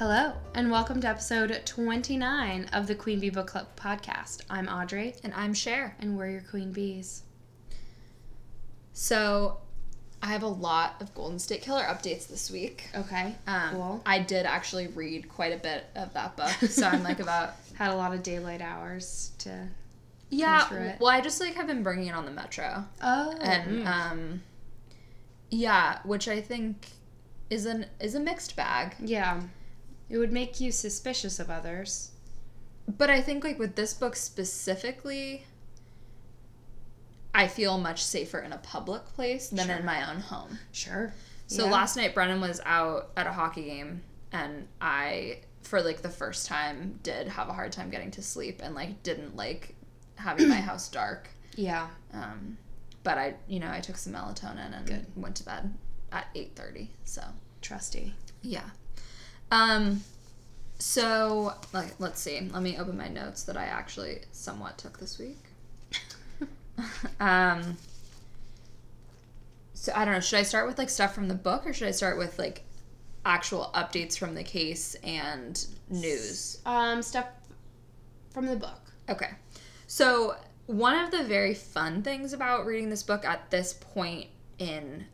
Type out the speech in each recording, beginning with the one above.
Hello, and welcome to episode 29 of the Queen Bee Book Club podcast. I'm Audrey, And I'm Cher. and we're your Queen Bees. So I have a lot of Golden State Killer updates this week. Okay, Um, cool. I did actually read quite a bit of that book, so I'm like about Had a lot of daylight hours to. yeah. through it. Well, I just like have been bringing it on the metro, Oh, and um, yeah, which I think is an is a mixed bag. yeah. It would make you suspicious of others. But I think like with this book specifically, I feel much safer in a public place than Sure. in my own home. Sure. So Yeah. last night Brennan was out at a hockey game and I for like the first time did have a hard time getting to sleep and like didn't like having my house dark. Yeah. Um but I you know, I took some melatonin and Good. went to bed at 8:30. So, Trusty. yeah. Um so like let's see. Let me open my notes that I actually somewhat took this week. um so I don't know. Should I start with like stuff from the book, or should I start with like actual updates from the case and news? Um, stuff from the book. Okay. So one of the very fun things about reading this book at this point in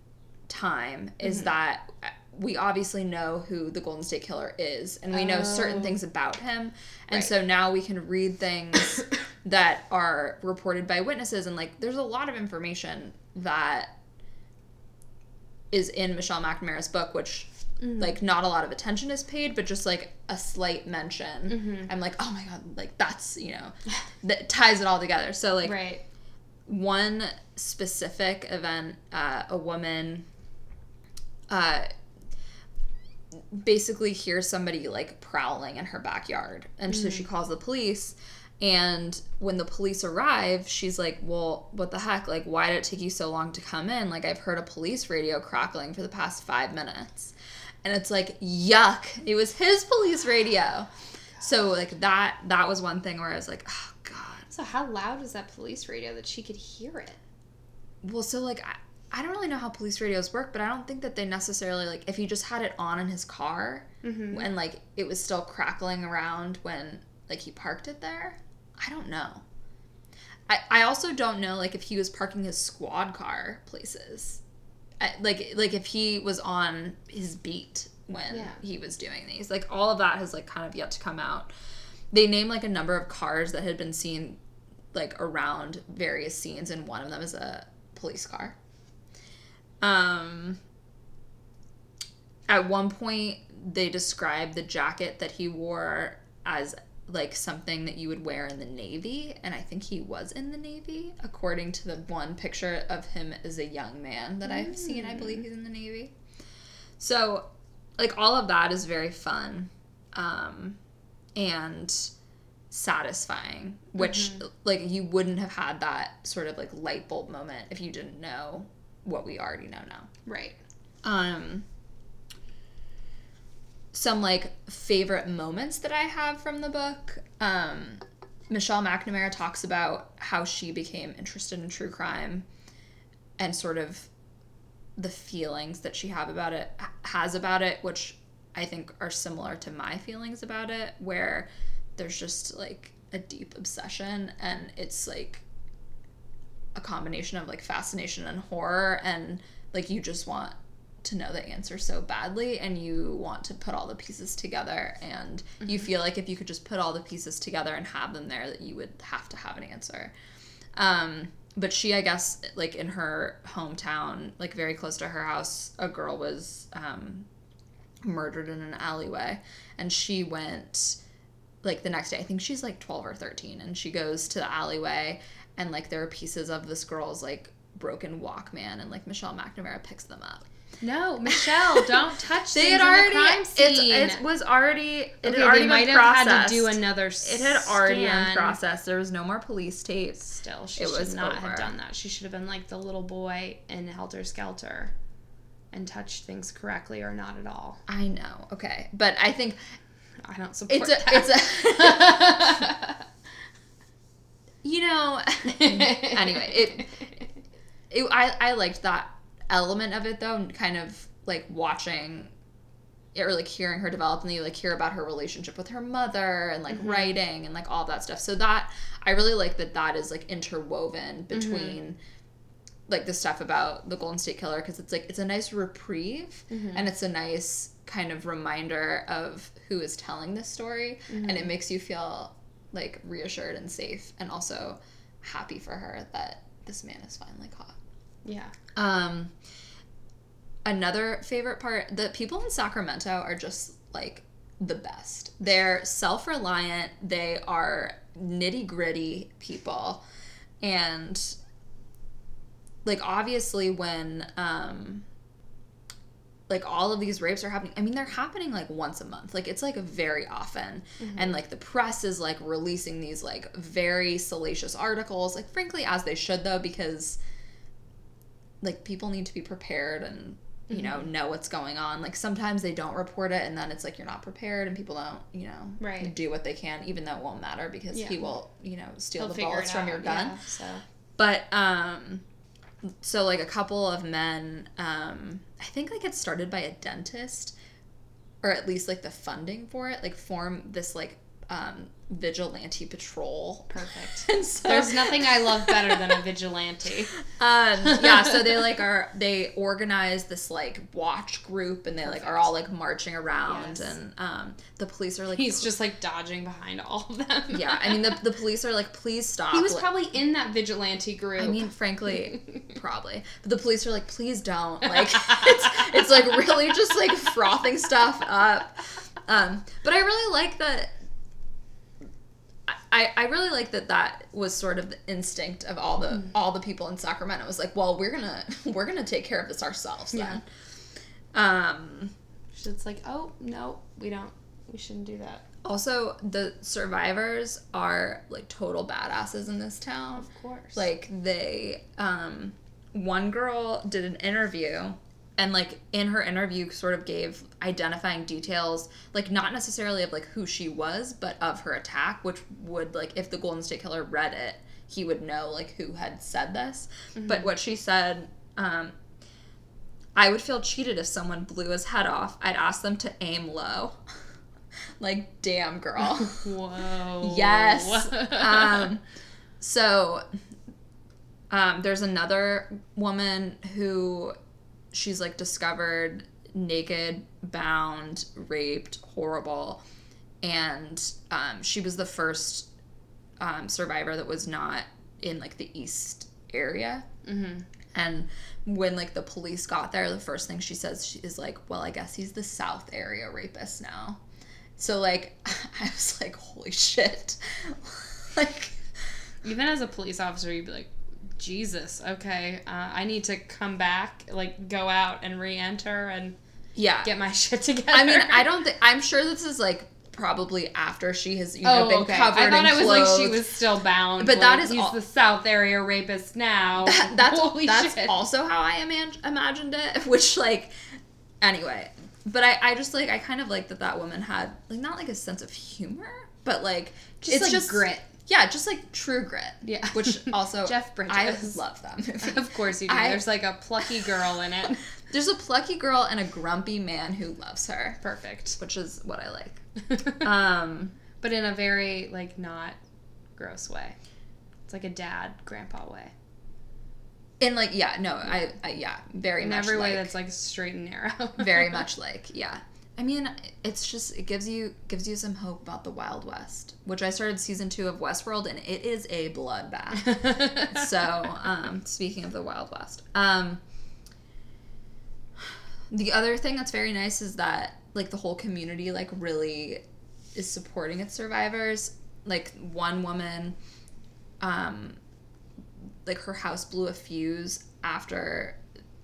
time is that we obviously know who the Golden State Killer is, and we know certain Oh. things about him, and Right. so now we can read things that are reported by witnesses, and like there's a lot of information that is in Michelle McNamara's book, which like not a lot of attention is paid, but just like a slight mention. I'm like, oh my god, like that's you know that ties it all together. So like Right. one specific event, uh, a woman uh, basically hears somebody like prowling in her backyard. And so she mm. calls the police. And when the police arrive, she's like, Well, what the heck? Like, why did it take you so long to come in? Like, I've heard a police radio crackling for the past five minutes. And it's like, yuck. It was his police radio. So like that that was one thing where I was like, oh god. So how loud was that police radio that she could hear it? Well, so like I, I don't really know how police radios work, but I don't think that they necessarily like if he just had it on in his car Mm-hmm. and like it was still crackling around when like he parked it there. I don't know. I I also don't know like if he was parking his squad car places. I, like like if he was on his beat when Yeah. he was doing these. Like all of that has like kind of yet to come out. They name like a number of cars that had been seen like around various scenes and one of them is a police car. Um at one point they describe the jacket that he wore as like something that you would wear in the navy and i think he was in the navy according to the one picture of him as a young man that i've seen. I believe he's in the navy. So like all of that is very fun um and satisfying which like you wouldn't have had that sort of like light bulb moment if you didn't know what we already know now Right. um some like favorite moments that I have from the book. Um Michelle McNamara talks about how she became interested in true crime and sort of the feelings that she have about it has about it which I think are similar to my feelings about it where there's just like a deep obsession and it's like a combination of like fascination and horror and like you just want to know the answer so badly and you want to put all the pieces together and you feel like if you could just put all the pieces together and have them there that you would have to have an answer. Um but she i guess like in her hometown like very close to her house a girl was um murdered in an alleyway and she went like the next day i think she's like 12 or 13 and she goes to the alleyway and like there are pieces of this girl's like broken walkman and like michelle mcnamara picks them up No, Michelle, don't touch they had already the crime scene. It's, it was already it okay, had already they might been have processed. had to do another. it had already been processed there was no more police tapes Still, she It should was not over. have done that. She should have been like the little boy in Helter Skelter, and touched things correctly or not at all. i know okay but i think I don't support it's a that. it's a you know. Anyway it it I, I liked that element of it though kind of like watching or like hearing her develop and then you like hear about her relationship with her mother and like mm-hmm. writing and like all that stuff. So that i really like that that is like interwoven mm-hmm. between like the stuff about the golden state killer because it's like it's a nice reprieve mm-hmm. and it's a nice kind of reminder of who is telling this story and it makes you feel like reassured and safe and also happy for her that this man is finally caught Yeah. um, another favorite part the people in Sacramento are just like the best. They're self reliant, they are nitty gritty people. And like, obviously, when um, like all of these rapes are happening i mean they're happening like once a month. Like it's like very often. And like the press is like releasing these like very salacious articles like frankly as they should though because like people need to be prepared and you know know what's going on. Like sometimes they don't report it and then it's like you're not prepared and people don't you know Right. do what they can even though it won't matter because he will you know steal He'll the bullets from your gun. yeah, so. But um so like a couple of men um i think like it started by a dentist or at least like the funding for it like form this like um vigilante patrol perfect. and so There's nothing I love better than a vigilante. um yeah so they like are they organize this like watch group and they like are all like marching around Yes. and um the police are like He's just like dodging behind all of them. yeah i mean the, the police are like please stop he was Like- probably in that vigilante group. I mean, frankly, probably. But the police are like, please don't. Like, it's, it's like really just like frothing stuff up. Um, but I really like that. I, I really like that that was sort of the instinct of all the all the people in Sacramento It was like well we're gonna we're gonna take care of this ourselves then um it's like, oh no, we don't. We shouldn't do that. also the survivors are like total badasses in this town Of course. like they um one girl did an interview and like in her interview sort of gave identifying details like not necessarily of like who she was but of her attack which would like if the golden state killer read it he would know like who had said this. But what she said um i would feel cheated if someone blew his head off. I'd ask them to aim low. Like damn girl. Whoa. Yes. um, so um, there's another woman who she's like discovered naked, bound, raped, horrible, and um, she was the first um, survivor that was not in like the east area. hmm And when like the police got there, the first thing she says she is like, "Well, I guess he's the South area rapist now." So like, I was like, "Holy shit!" like, Even as a police officer, you'd be like, Jesus, okay, uh, I need to come back, like go out and re-enter and yeah. get my shit together. I mean, I don't think I'm sure this is like probably after she has you know Oh, been okay. covered. I thought it was like she was still bound. But that like, is he's all- the South area rapist now. That- that's Holy that's shit. also how I imagined it. Which like, anyway, but I I just like I kind of like that that woman had like not like a sense of humor, but like Just it's like just grit. Yeah, just like true grit. Yeah. Which also Jeff Bridges. I love that movie. Of course you do. I- There's like a plucky girl in it. There's a plucky girl and a grumpy man who loves her, Perfect. which is what I like. Um, but in a very like not gross way. It's like a dad grandpa way. in like yeah, no, I, I yeah, very much. In much every way that's like straight and narrow. very much like yeah. I mean, it's just it gives you gives you some hope about the Wild West, which I started season two of Westworld, and it is a bloodbath. so, um, speaking of the Wild West, um, the other thing that's very nice is that like the whole community like really is supporting its survivors. Like one woman, um, like her house blew a fuse after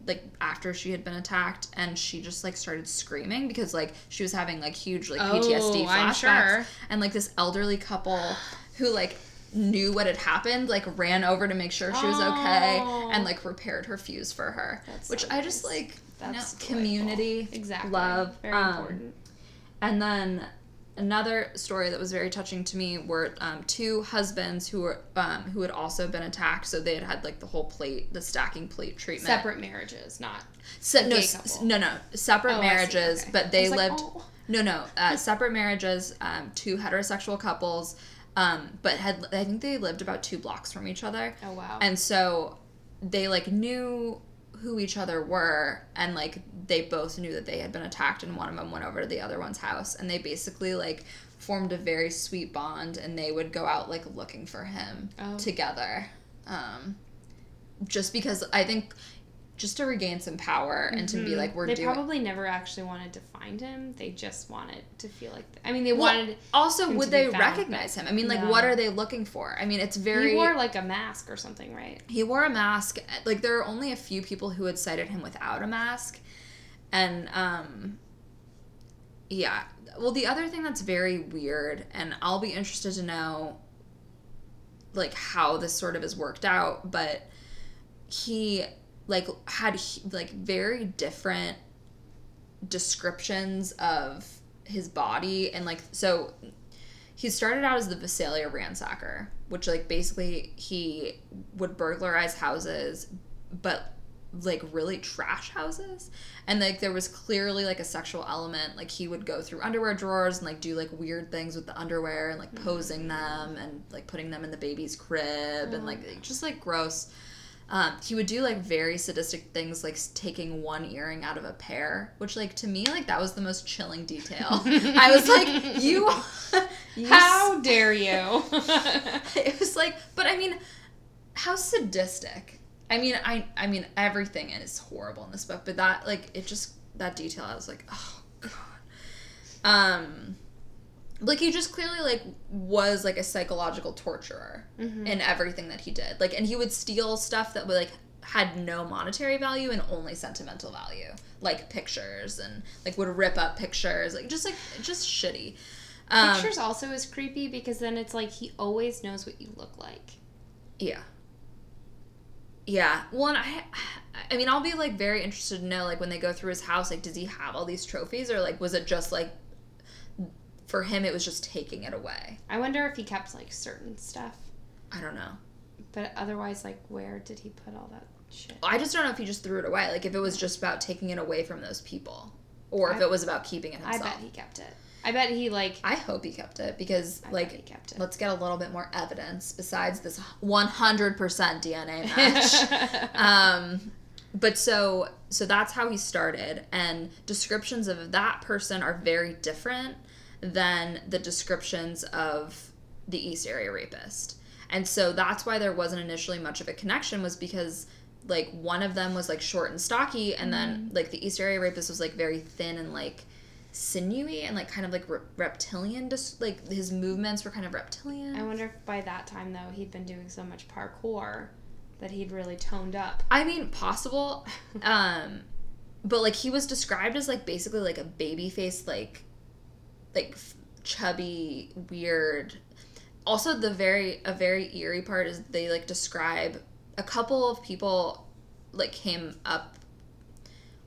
like after she had been attacked and she just like started screaming because like she was having like huge like PTSD Oh, flashbacks sure. and like this elderly couple who like knew what had happened like ran over to make sure she was okay Oh. and like repaired her fuse for her That's which so I just like That's you know, community Exactly. love Very um, important. and then another story that was very touching to me were um, two husbands who were um, who had also been attacked. So they had had like the whole plate, the stacking plate treatment. Separate marriages, not. Se- no, s- no, no, separate Oh, marriages, okay. but they was like, lived. oh. No, no, uh, separate marriages. Um, two heterosexual couples, um, but had I think they lived about two blocks from each other. Oh wow. And so they like knew who each other were and like they both knew that they had been attacked and one of them went over to the other one's house and they basically like formed a very sweet bond and they would go out like looking for him Oh. together. Um just because I think just to regain some power and to be Mhm. like we're they doing probably never actually wanted to find him. They just wanted to feel like. I mean, they Well, wanted. also would they found, recognize him? I mean like no. what are they looking for? I mean it's very He wore like a mask or something, right? He wore a mask. Like there are only a few people who had sighted him without a mask, and um, yeah. Well, the other thing that's very weird, and I'll be interested to know, like how this sort of is worked out, but he like had like very different descriptions of his body and like so he started out as the Visalia ransacker, which like basically he would burglarize houses, but like really trash houses. And like there was clearly like a sexual element. Like he would go through underwear drawers and like do like weird things with the underwear and like mm-hmm. posing them and like putting them in the baby's crib and oh. like just like gross. Um, he would do like very sadistic things like taking one earring out of a pair, which like to me like that was the most chilling detail. I was like, you, you How dare you? it was like but i mean how sadistic i mean i i mean everything is horrible in this book but that like it just that detail i was like oh god um like he just clearly like was like a psychological torturer Mhm. in everything that he did like and he would steal stuff that would like had no monetary value and only sentimental value like pictures and like would rip up pictures like just like just shitty um, Pictures also is creepy because then it's like he always knows what you look like. Yeah. Yeah. Well, and I, I mean, I'll be like very interested to know, like, when they go through his house, like, does he have all these trophies, or like, was it just like, for him, it was just taking it away? I wonder if he kept like certain stuff, I don't know. but otherwise, like, where did he put all that shit? I just don't know if he just threw it away, like, if it was just about taking it away from those people, or if I- it was about keeping it I bet he kept it. I bet he like. I hope he kept it because, I like, he kept it. let's get a little bit more evidence besides this 100% DNA match. um but so so that's how he started and descriptions of that person are very different than the descriptions of the east area rapist and so that's why there wasn't initially much of a connection was because like one of them was like short and stocky and then like the east area rapist was like very thin and like sinewy and like kind of like re- reptilian just like his movements were kind of reptilian I wonder if by that time though he'd been doing so much parkour that he'd really toned up. I mean, possible. um, but like he was described as like basically like a baby face, like like chubby, weird. Also, the very a very eerie part is they like describe a couple of people like came up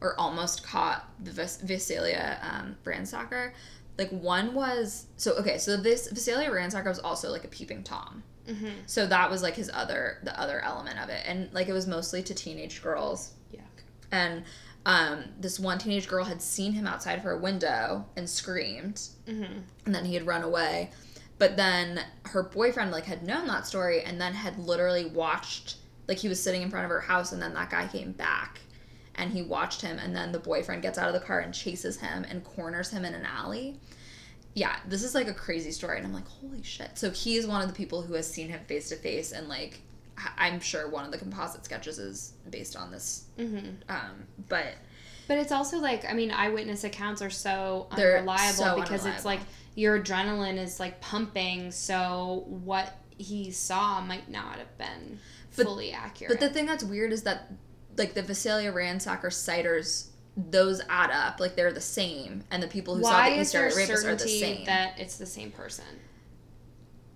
or almost caught the Vis- Visalia um, ransacker. Like one was so okay. So this Visalia ransacker was also like a peeping tom. Mm-hmm. So that was like his other the other element of it. And like it was mostly to teenage girls. Yeah. And um, this one teenage girl had seen him outside her window and screamed, Mm-hmm. and then he had run away. But then her boyfriend like had known that story and then had literally watched like he was sitting in front of her house and then that guy came back and he watched him and then the boyfriend gets out of the car and chases him and corners him in an alley. Yeah, this is like a crazy story and I'm like, "Holy shit." So he's one of the people who has seen him face to face and like I'm sure one of the composite sketches is based on this Mm-hmm. um but But it's also like I mean, eyewitness accounts are so unreliable so because it's like your adrenaline is like pumping, so what he saw might not have been But- fully accurate. But the thing that's weird is that, like, the Visalia ransacker citers, those add up. Like, they're the same. And the people who saw why the is there East Area rapists are the same. that it's the same person?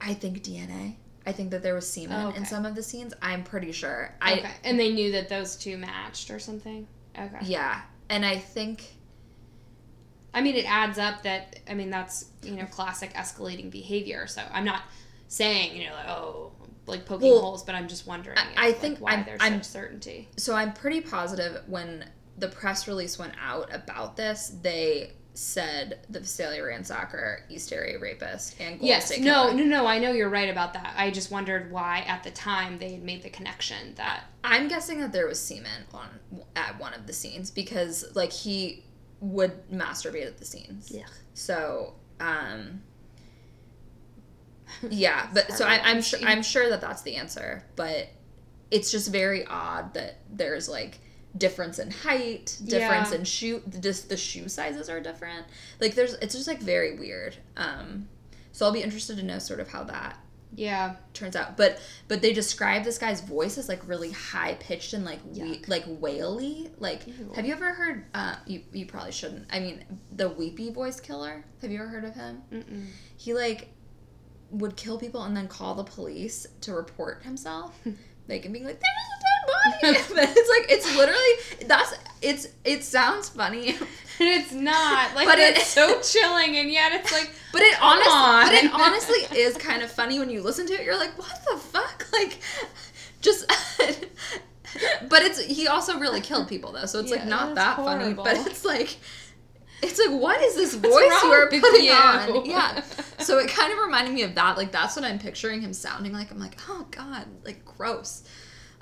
I think DNA. I think that there was semen Okay. in some of the scenes. I'm pretty sure. I okay, and they knew that those two matched or something. Okay. Yeah. And I think. I mean, it adds up that I mean that's you know classic escalating behavior. So I'm not saying you know like oh like poking Well, holes, but I'm just wondering. I- if, I like, think why I'm- there's I'm- such certainty. So I'm pretty positive when the press release went out about this, they said the Visalia ransacker, East Area rapist, and Golden Yes, State no, no, no. I know you're right about that. I just wondered why at the time they had made the connection that I'm guessing that there was semen on at one of the scenes because like he would masturbate at the scenes. Yeah. So, um, yeah, but so I, I'm sure I'm sure that that's the answer, but it's just very odd that there's like difference in height, difference Yeah. in shoe, just the shoe sizes are different. Like there's, it's just like very weird. Um, so I'll be interested to know sort of how that yeah turns out but but they describe this guy's voice as like really high pitched and like we, like waily like Ew. have you ever heard uh you, you probably shouldn't i mean the weepy voice killer have you ever heard of him Mm-mm. he like would kill people and then call the police to report himself like and being like there's a dead body but it's like it's literally that's it's it sounds funny And it's not like But but it- it's so chilling, and yet it's like But it Come honestly, but it honestly is kind of funny when you listen to it. You're like, what the fuck? Like, just. but it's he also really killed people though, so it's like not that funny. But it's like, it's like, what is this voice you're putting you? on? Yeah. So it kind of reminded me of that. Like that's what I'm picturing him sounding like. I'm like, oh god, like gross.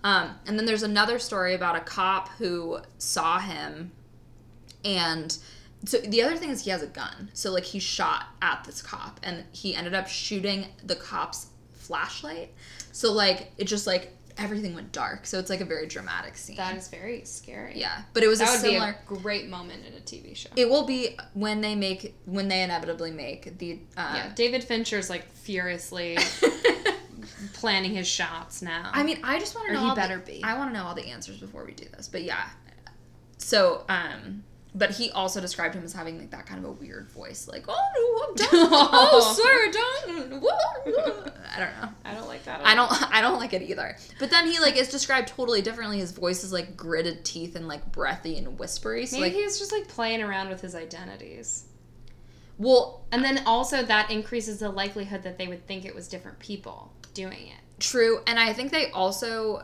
Um, and then there's another story about a cop who saw him and so the other thing is he has a gun. So like he shot at this cop and he ended up shooting the cop's flashlight. So like it just like everything went dark. So it's like a very dramatic scene. that is very scary. yeah, but it was that a would similar be a great moment in a TV show. it will be when they make when they inevitably make the uh yeah, David Fincher's like furiously planning his shots now. I mean, I just want to know. he all the- better be. I want to know all the answers before we do this. But yeah. So, um, but he also described him as having like that kind of a weird voice, like oh, don't, oh, sir, don't. whoa." I don't know. I don't like that. At I don't. I don't like it either. But then he like is described totally differently. His voice is like gritted teeth and like breathy and whispery. So Maybe like, he's just like playing around with his identities. well, And then also that increases the likelihood that they would think it was different people doing it. True, and I think they also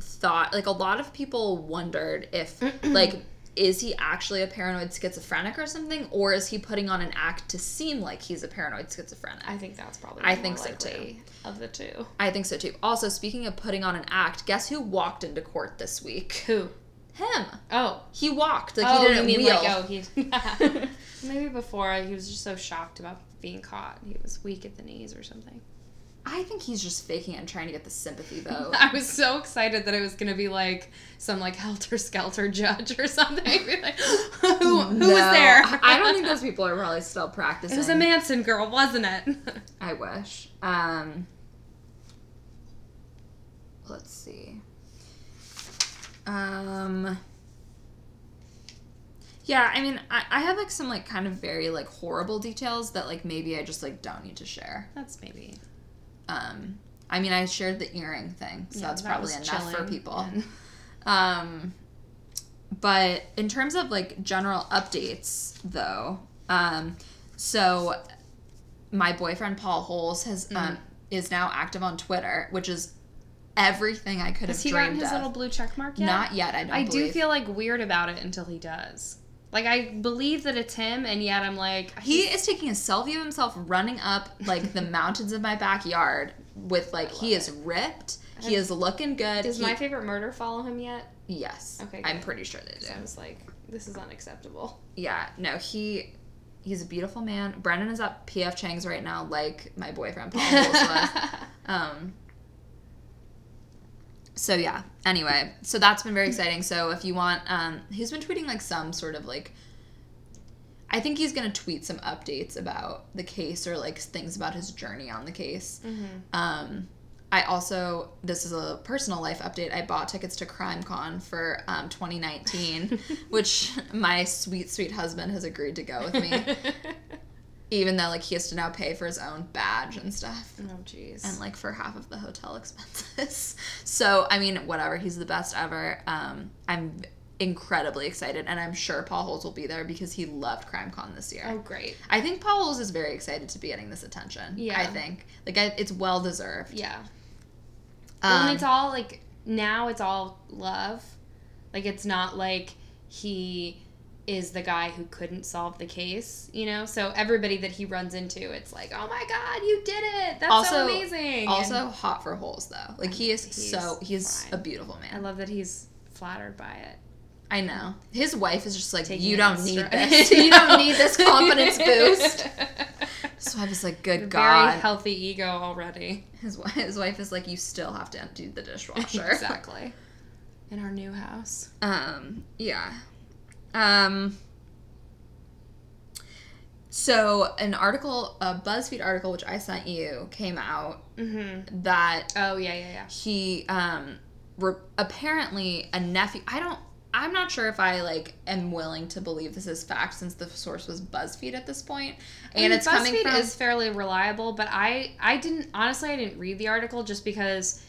thought like a lot of people wondered if like is he actually a paranoid schizophrenic or something or is he putting on an act to seem like he's a paranoid schizophrenic? I think that's probably I think so, too. of the two. I think so too. Also, speaking of putting on an act, guess who walked into court this week? Who? Him. Oh. He walked like oh, oh, he didn't mean wheel. like oh he maybe before he was just so shocked about being caught. He was weak at the knees or something. I think he's just faking it and trying to get the sympathy vote. I was so excited that it was gonna be like some like helter skelter judge or something. Be like, who who No, was there? I don't think those people are probably still practicing. It was a Manson girl, wasn't it? I wish. Um, let's see. Um, yeah, I mean, I, I have like some like kind of very like horrible details that like maybe I just like don't need to share. That's maybe. Um, I mean, I shared the earring thing, so Yeah, that's that probably enough for people. and- Um, but in terms of like general updates, though, um, so my boyfriend Paul Holes has um, Mm. is now active on Twitter, which is everything I could Has have he gotten dreamed his of. little blue check mark yet? Not yet. I don't. I do feel like weird about it until he does. Like I believe that it's him, and yet I'm like he is taking a selfie of himself running up like the mountains of my backyard with like he is ripped. He is looking good. Does He- my favorite murder follow him yet? yes. Okay, I'm pretty sure they do. So I was like, this is unacceptable. Yeah, no, he he's a beautiful man. Brendan is at PF Chang's right now, like my boyfriend Paul was. Um. So yeah. Anyway, so that's been very exciting. So if you want, um, he's been tweeting like some sort of like. I think he's gonna tweet some updates about the case or like things about his journey on the case. Mm-hmm. Um, I also this is a personal life update. I bought tickets to CrimeCon for um, 2019, which my sweet sweet husband has agreed to go with me, even though like he has to now pay for his own badge and stuff. oh jeez. And like for half of the hotel expenses. so I mean, whatever. He's the best ever. Um, I'm incredibly excited, and I'm sure Paul Holes will be there because he loved CrimeCon this year. Oh, great. I think Paul Holes is very excited to be getting this attention. Yeah. I think like I, it's well deserved. Yeah. Um, and it's all like now it's all love. Like it's not like he is the guy who couldn't solve the case, you know? So everybody that he runs into, it's like, "Oh my god, you did it. That's Also- so amazing." also And hot for Holes though. Like he is so he's fine. a beautiful man. I love that he's flattered by it. I know. His wife is just like Taking you don't need stride." this. you don't need this confidence boost. His wife is like, good Very God. healthy ego already. His wife, his wife is like, you still have to empty the dishwasher. exactly. In our new house. Um, yeah. Um, so an article, a BuzzFeed article, which I sent you, came out Mm-hmm. that Oh yeah, yeah, yeah. he, um, re- apparently a nephew, I don't, I'm not sure if I like am willing to believe this is fact since the source was BuzzFeed at this point, and I mean, it's coming BuzzFeed from is fairly reliable, but I I didn't honestly I didn't read the article just because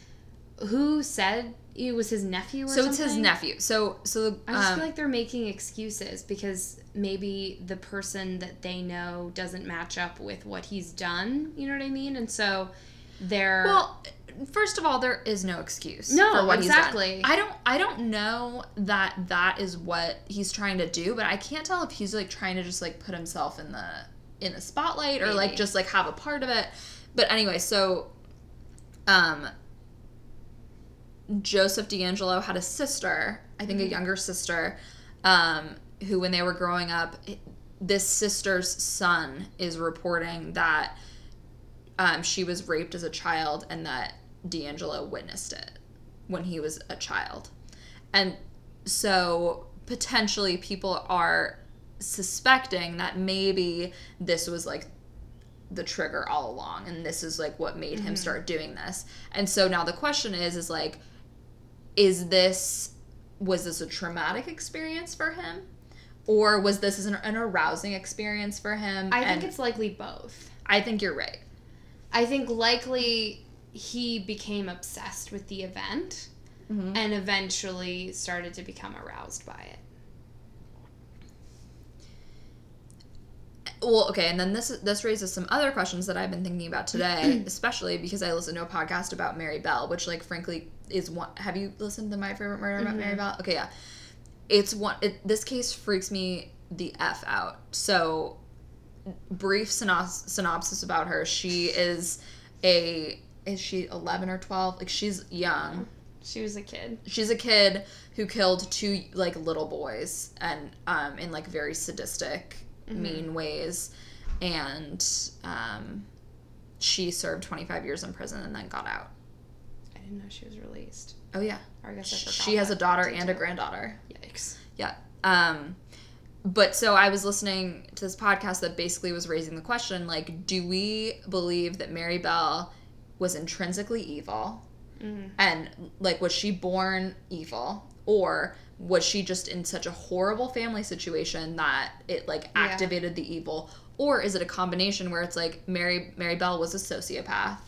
who said it was his nephew or something. so something? it's his nephew. So so I just um, feel like they're making excuses because maybe the person that they know doesn't match up with what he's done. You know what I mean? And so they're Well, first of all, there is no excuse No, for what exactly. he's done. I don't, I don't know that that is what he's trying to do, but I can't tell if he's like trying to just like put himself in the in the spotlight or like just like have a part of it. But anyway, so, um, Joseph D'Angelo had a sister, I think a Mm-hmm. younger sister, um, who when they were growing up, this sister's son is reporting that um, she was raped as a child and that D'Angelo witnessed it when he was a child. And so potentially people are suspecting that maybe this was like the trigger all along and this is like what made him start doing this. And so now the question is is like is this was this a traumatic experience for him or was this an, an arousing experience for him? I think it's likely both. I think you're right. I think likely he became obsessed with the event Mhm. and eventually started to become aroused by it. Well, okay, and then this this raises some other questions that I've been thinking about today, especially because I listened to a podcast about Mary Bell, which, like, frankly, is one. Have you listened to my favorite murder about Mary Bell? Okay, yeah, it's one. It, this case freaks me the f out. So, brief synos- synopsis about her: she is a is she eleven or twelve? Like, she's young She was a kid. she's a kid who killed two like little boys and um in like very sadistic mean ways and um she served 25 years in prison and then got out I didn't know she was released. oh yeah Or I guess I forgot. she has a daughter and a granddaughter Yikes. yeah um but so i was listening to this podcast that basically was raising the question like do we believe that mary bell was intrinsically evil Mhm. and like was she born evil or was she just in such a horrible family situation that it like Yeah. activated the evil? Or is it a combination where it's like mary mary bell was a sociopath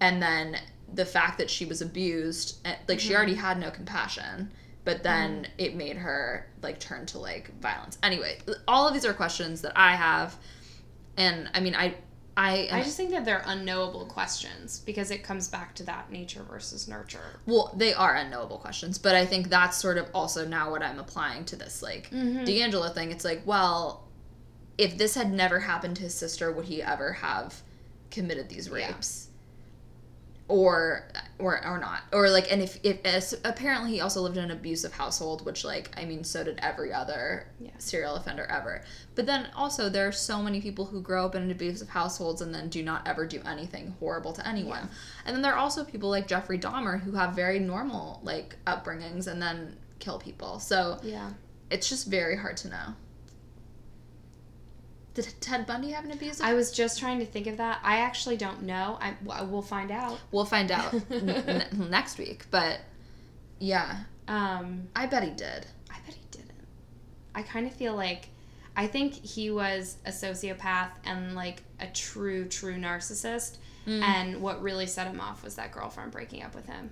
and then the fact that she was abused and, like she mm-hmm. already had no compassion but then mm-hmm. it made her like turn to like violence. Anyway all of these are questions that i have and i mean i i, I just think that they're unknowable questions because it comes back to that nature versus nurture. Well, they are unknowable questions, but I think that's sort of also now what I'm applying to this like Mhm. D'Angelo thing. It's like, well, if this had never happened to his sister, would he ever have committed these Yeah. Or, or, or not, or like, and if, if apparently he also lived in an abusive household, which like, I mean, so did every other Yeah. serial offender ever. But then also, there are so many people who grow up in abusive households and then do not ever do anything horrible to anyone. And then there are also people like Jeffrey Dahmer who have very normal like upbringings and then kill people. So Yeah. it's just very hard to know. Did Ted Bundy have an abusive? I was just trying to think of that. I actually don't know. I we'll find out. we'll find out n- next week. But yeah, Um, I bet he did. I bet he didn't. I kind of feel like I think he was a sociopath and like a true, true narcissist. Mm. And what really set him off was that girlfriend breaking up with him.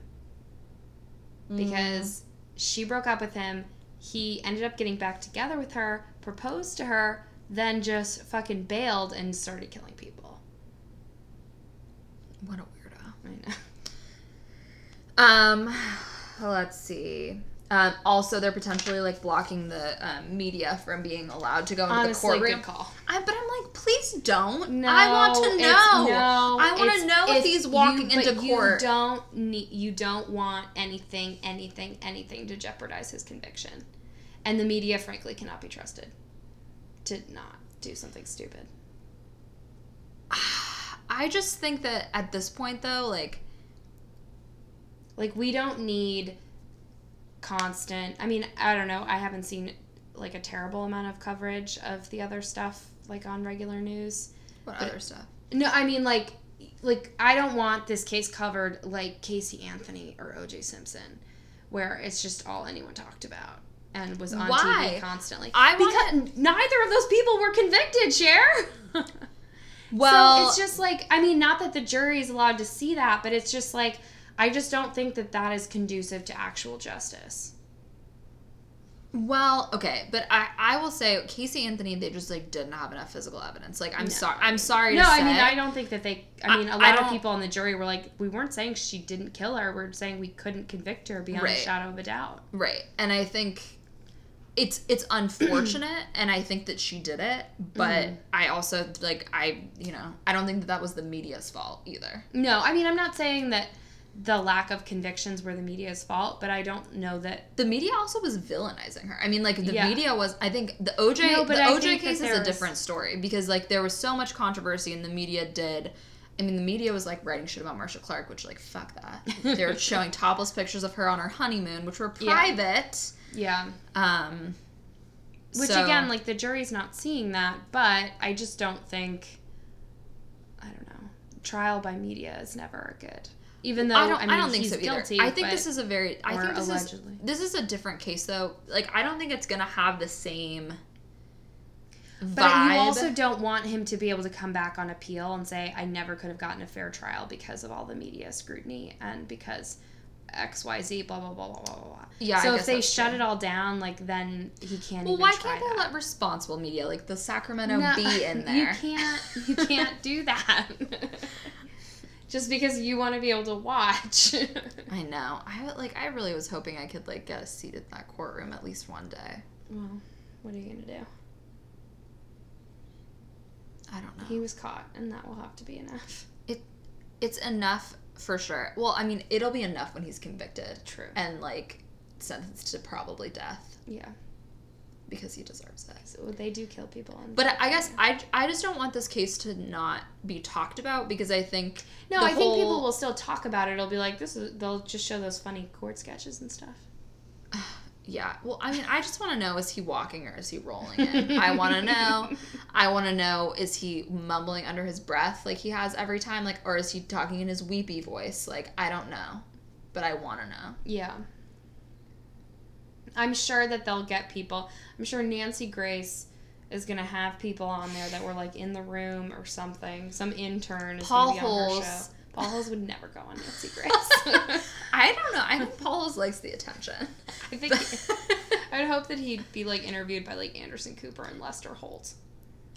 Because she broke up with him he ended up getting back together with her, proposed to her, then just fucking bailed and started killing people. What a weirdo. I know. Um, let's see. Um, also, they're potentially like blocking the um, media from being allowed to go into Honestly, the good courtroom. call. I, but I'm like, please don't. No, I want to know. no, I want to know if he's walking you- into court. You don't need. You don't want anything, anything, anything to jeopardize his conviction, and the media, frankly, cannot be trusted to not do something stupid. I just think that at this point, though, like, Like we don't need constant. I mean, I don't know. I haven't seen like a terrible amount of coverage of the other stuff like on regular news. what But- other stuff? No, I mean like like I don't want this case covered like Casey Anthony or OJ Simpson where it's just all anyone talked about and was on Why? TV constantly. I because neither of those people were convicted, Cher. Well, so it's just like I mean, not that the jury is allowed to see that, but it's just like I just don't think that that is conducive to actual justice. Well, okay, but I, I will say Casey Anthony they just like didn't have enough physical evidence. Like I'm No. sorry, I'm sorry No, I say. mean I don't think that they. I I- mean, a I lot of people on the jury were like, we weren't saying she didn't kill her. We're saying we couldn't convict her beyond Right. a shadow of a doubt. Right. And I think it's it's unfortunate and I think that she did it, but Mhm. I also like I, you know, I don't think that that was the media's fault either. No, I mean I'm not saying that the lack of convictions were the media's fault, but I don't know that. The media also was villainizing her. I mean, like the Yeah. media was. I think the OJ, No, but the I OJ case is a different story because like there was so much controversy and the media did. I mean, the media was like writing shit about Marcia Clark, which like fuck that. they were showing topless pictures of her on her honeymoon, which were private. Yeah. Um, Which so- again, like the jury's not seeing that, but I just don't think. I don't know. Trial by media is never good. Even though I don't. I, mean, don't think he's so either. guilty. I think this is a very. I think this allegedly. is this is a different case though. Like I don't think it's gonna have the same. Vibe. But you also don't want him to be able to come back on appeal and say, I never could have gotten a fair trial because of all the media scrutiny and because XYZ, blah, blah, blah, blah, blah, blah. Yeah, So if they shut true. it all down, like, then he can't well, even why can't they let responsible media like the Sacramento No, Bee in there? You can't, you can't do that. Just because you want to be able to watch. I know. I like. I really was hoping I could like get a seat in that courtroom at least one day. well, what are you going to do? I don't know. He was caught, and that will have to be enough. It, It's enough for sure. Well, I mean, it'll be enough when he's convicted True. and like sentenced to probably death Yeah. because he deserves it. So they do kill people. But I guess I, I just don't want this case to not be talked about because I think No, I think people will still talk about it. It'll be like this is they'll just show those funny court sketches and stuff. yeah. Well, I mean, I just want to know is he walking or is he rolling in? I want to know. I want to know is he mumbling under his breath like he has every time, like, or is he talking in his weepy voice? Like, I don't know, but I want to know. Yeah. I'm sure that they'll get people. I'm sure Nancy Grace is gonna have people on there that were like in the room or something. Some intern is Paul gonna be on her Holes. show. Paul Holes would never go on Nancy Grace. I don't know. I think Paul's likes the attention. I think I'd hope that he'd be like interviewed by like Anderson Cooper and Lester Holt.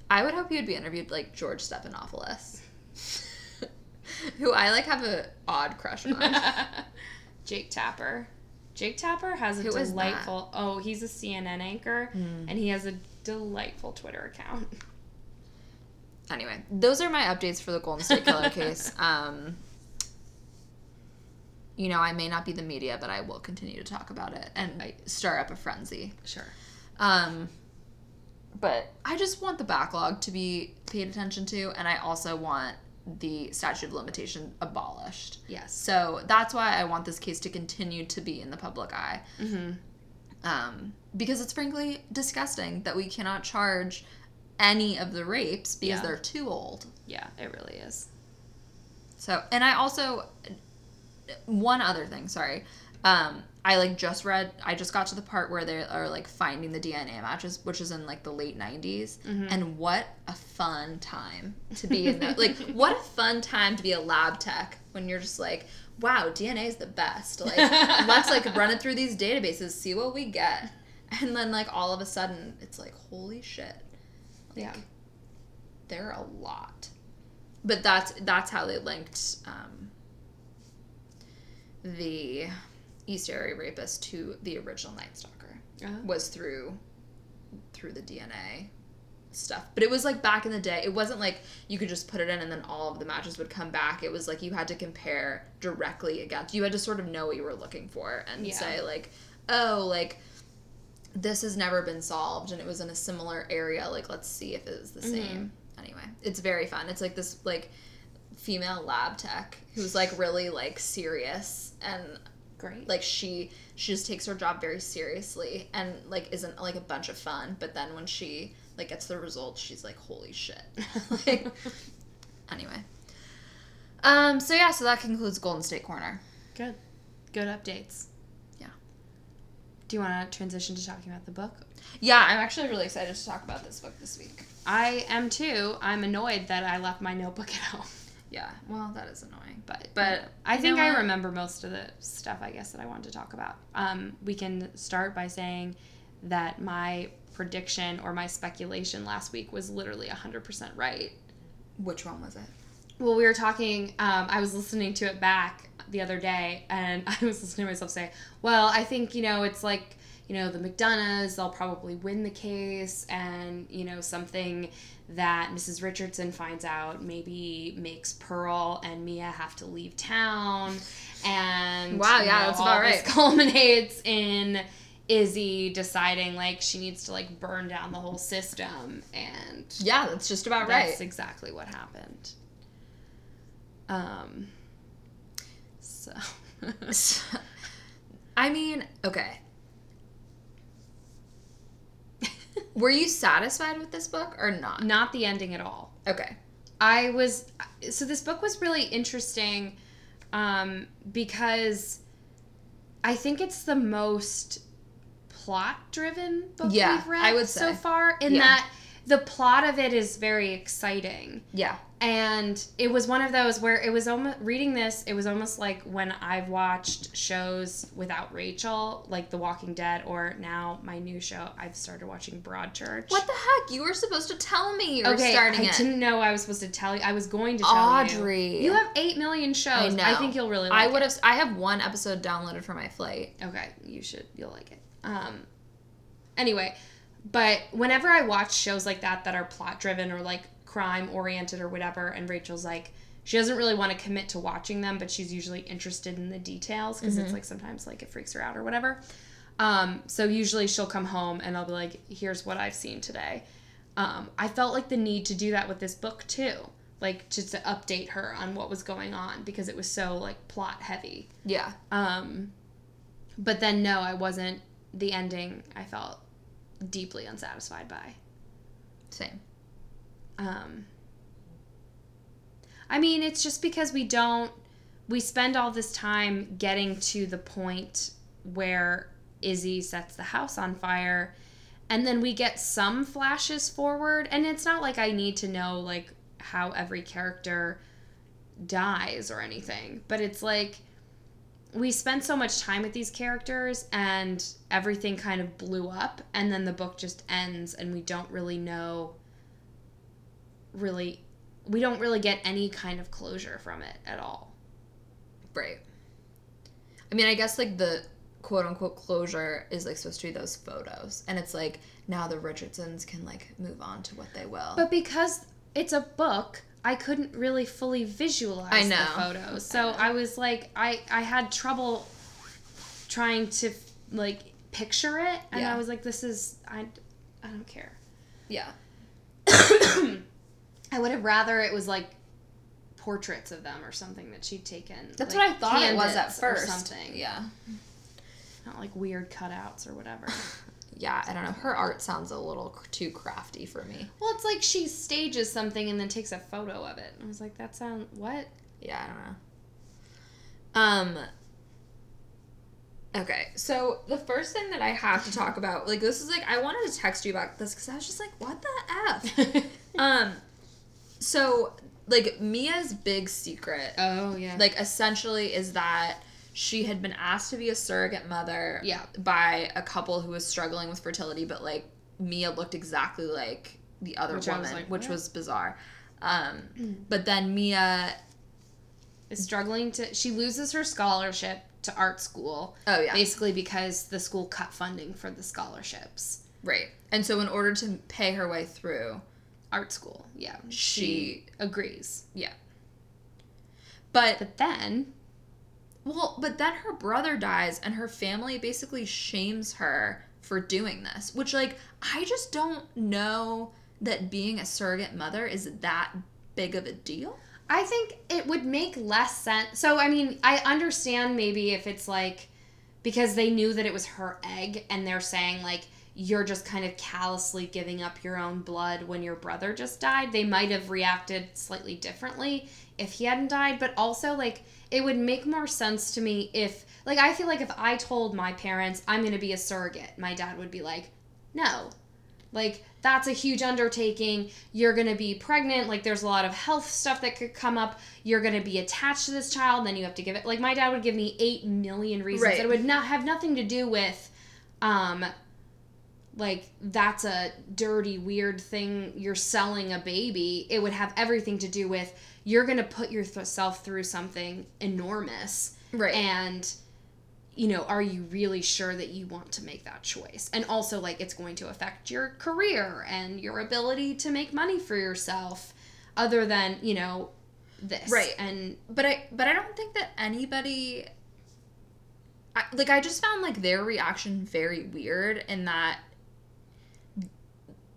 I would hope he would be interviewed like George Stephanopoulos, who I like have a odd crush on. Jake Tapper. Jake Tapper has a Who is that? delightful. Oh, he's a CNN anchor, Hmm. and he has a delightful Twitter account. Anyway, those are my updates for the Golden State Killer case. Um, you know, I may not be the media, but I will continue to talk about it and I- stir up a frenzy. Sure. Um, but I just want the backlog to be paid attention to, and I also want the statute of limitation abolished. Yes. So that's why I want this case to continue to be in the public eye. Mm-hmm. um, because it's frankly disgusting that we cannot charge any of the rapes because Yeah. they're too old. Yeah, it really is. So, and I also one other thing, sorry. Um, I like just read. I just got to the part where they are like finding the DNA matches, which is in like the late '90s, Mhm. and what a fun time to be in that. like, what a fun time to be a lab tech when you're just like, wow, DNA is the best. Like, let's like run it through these databases, see what we get, And then like all of a sudden it's like holy shit. Yeah. They're a lot. But that's that's how they linked um, the East Area rapist to the original Night Stalker. Uh-huh. was through through the DNA stuff. But it was like back in the day, it wasn't like you could just put it in and then all of the matches would come back. It was like you had to compare directly against. You had to sort of know what you were looking for and Yeah. say like, "Oh, like this has never been solved and it was in a similar area. Like let's see if it is the same." Anyway, it's very fun. It's like this like female lab tech who's like really like serious and Great. like she she just takes her job very seriously and like isn't like a bunch of fun but then when she like gets the results she's like holy shit like anyway um so yeah so that concludes golden state corner Good. Good updates. Do you want to transition to talking about the book? yeah i'm actually really excited to talk about this book this week I am too. I'm annoyed that I left my notebook at home. yeah well that is annoying But But, I think I remember most of the stuff I guess that I wanted to talk about. Um, we can start by saying that my prediction or my speculation last week was literally 100% right. which one was it Well, we were talking, um, I was listening to it back the other day, and I was listening to myself say, Well, I think, you know, it's like, you know, the McDonoughs, they'll probably win the case, and, you know, something that Mrs. Richardson finds out maybe makes Pearl and Mia have to leave town. And, Wow, you yeah, know, that's all about this right. culminates in. Izzy deciding like she needs to like burn down the whole system and yeah that's just about that's right That's exactly what happened. Um. So. i mean okay were you satisfied with this book or not Not the ending at all. okay I was. So this book was really interesting, um, because I think it's the most plot-driven book Yeah, we've read I would say. so far. In Yeah. that the plot of it is very exciting. yeah and it was one of those where it was almost reading this it was almost like when i've watched shows without rachel like the walking dead or now my new show i've started watching broadchurch What the heck? You were supposed to tell me you were okay starting i it. didn't know i was supposed to tell you i was going to tell you. Audrey. you you have 8 million shows I know. i, think you'll really like I would have. I have one episode downloaded for my flight. Okay, you should. You'll like it. Um, anyway, but whenever I watch shows like that that are plot driven or like crime oriented or whatever, and Rachel's like, she doesn't really want to commit to watching them, but she's usually interested in the details because it's like sometimes like it freaks her out or whatever. Um, so usually she'll come home and I'll be like, here's what I've seen today. Um, I felt like the need to do that with this book too. Like just to update her on what was going on because it was so like plot heavy. Yeah. Um, but then no, I wasn't. The ending I felt deeply unsatisfied by. Same. Um, I mean, it's just because we don't. We spend all this time getting to the point where Izzy sets the house on fire, and then we get some flashes forward. And it's not like I need to know like how every character dies or anything, but it's like we spent so much time with these characters and everything kind of blew up and then the book just ends and we don't really know really we don't really get any kind of closure from it at all Right. I mean, I guess like the quote unquote closure is like supposed to be those photos, and it's like now the Richardsons can like move on to what they will. but because it's a book i couldn't really fully visualize I the know. photos so I I, was like i i had trouble trying to like picture it and Yeah. i was like this is i i don't care yeah. I would have rather it was like portraits of them or something that she'd taken. That's like what I thought it was at first. something. Yeah. Not like weird cutouts or whatever. Yeah. I don't know. Her art sounds a little too crafty for me. well, it's like she stages something and then takes a photo of it. I was like, that sound what? Yeah, I don't know. Um. Okay, so the first thing that I have to talk about, like, this is like I wanted to text you about this because I was just like, what the f? um. So, like, Mia's big secret, oh yeah. like, essentially, is that she had been asked to be a surrogate mother Yeah. by a couple who was struggling with fertility, but like Mia looked exactly like the other Which woman, was like, which was bizarre. Um, but then Mia, is struggling to she loses her scholarship to art school oh yeah, basically because the school cut funding for the scholarships right. And so in order to pay her way through, art school yeah She- agrees yeah. But but then Well, but then her brother dies and her family basically shames her for doing this, which like I just don't know that being a surrogate mother is that big of a deal. I think it would make less sense. So, I mean, I understand maybe if it's like because they knew that it was her egg and they're saying like you're just kind of callously giving up your own blood when your brother just died. They might have reacted slightly differently if he hadn't died, but also like it would make more sense to me if like I feel like if I told my parents I'm going to be a surrogate, my dad would be like, "No." Like that's a huge undertaking. You're going to be pregnant. Like there's a lot of health stuff that could come up. You're going to be attached to this child. Then you have to give it. Like my dad would give me eight million reasons. Right. It would not have nothing to do with, um, like that's a dirty weird thing. You're selling a baby. It would have everything to do with you're going to put yourself through something enormous Right. and you know are you really sure that you want to make that choice and also like it's going to affect your career and your ability to make money for yourself other than you know this Right. and but I but I don't think that anybody I, like I just found like their reaction very weird in that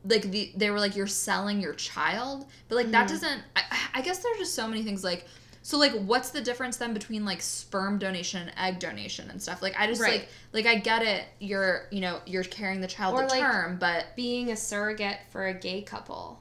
like the they were like you're selling your child but like that Mhm. doesn't I, I guess there's just so many things like so like what's the difference then between like sperm donation and egg donation and stuff like i just Right. like like i get it you're you know you're carrying the child Or, to like- term but being a surrogate for a gay couple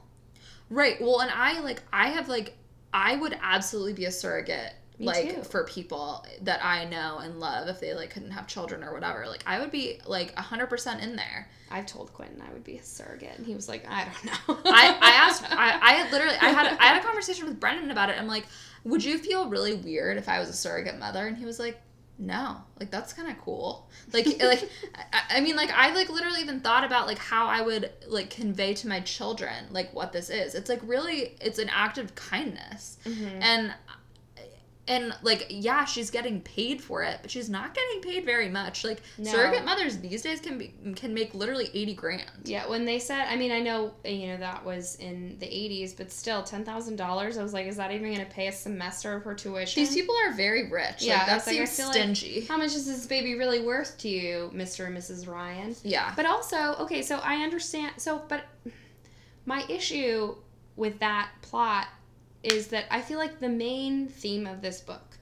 Right. Well, and I like I have like I would absolutely be a surrogate Me like too. for people that I know and love if they like couldn't have children or whatever. Like I would be like 100% in there. i've told quentin i would be a surrogate and he was like i don't know I I asked I I literally I had I had a conversation with Brendan about it. I'm like, "Would you feel really weird if I was a surrogate mother?" And he was like, "No. Like that's kind of cool." Like like I, I mean like I like literally even thought about like how I would like convey to my children like what this is. It's like really it's an act of kindness. Mhm. and and like yeah she's getting paid for it but she's not getting paid very much like No. surrogate mothers these days can be can make literally 80 grand Yeah, when they said, I mean, I know you know that was in the '80s, but still, ten thousand dollars. I was like, is that even going to pay a semester of her tuition? these people are very rich Yeah, like, that like, seems like- stingy How much is this baby really worth to you, Mr. and Mrs. Ryan? yeah But also, okay, so I understand. So, but my issue with that plot is that I feel like the main theme of this book,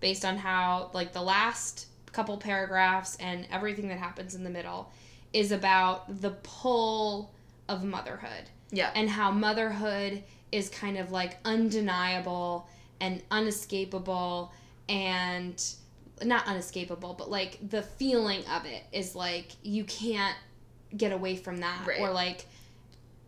based on how, like, the last couple paragraphs and everything that happens in the middle, is about the pull of motherhood. Yeah. And how motherhood is kind of like undeniable and unescapable and not unescapable but like the feeling of it is like you can't get away from that. Right. or like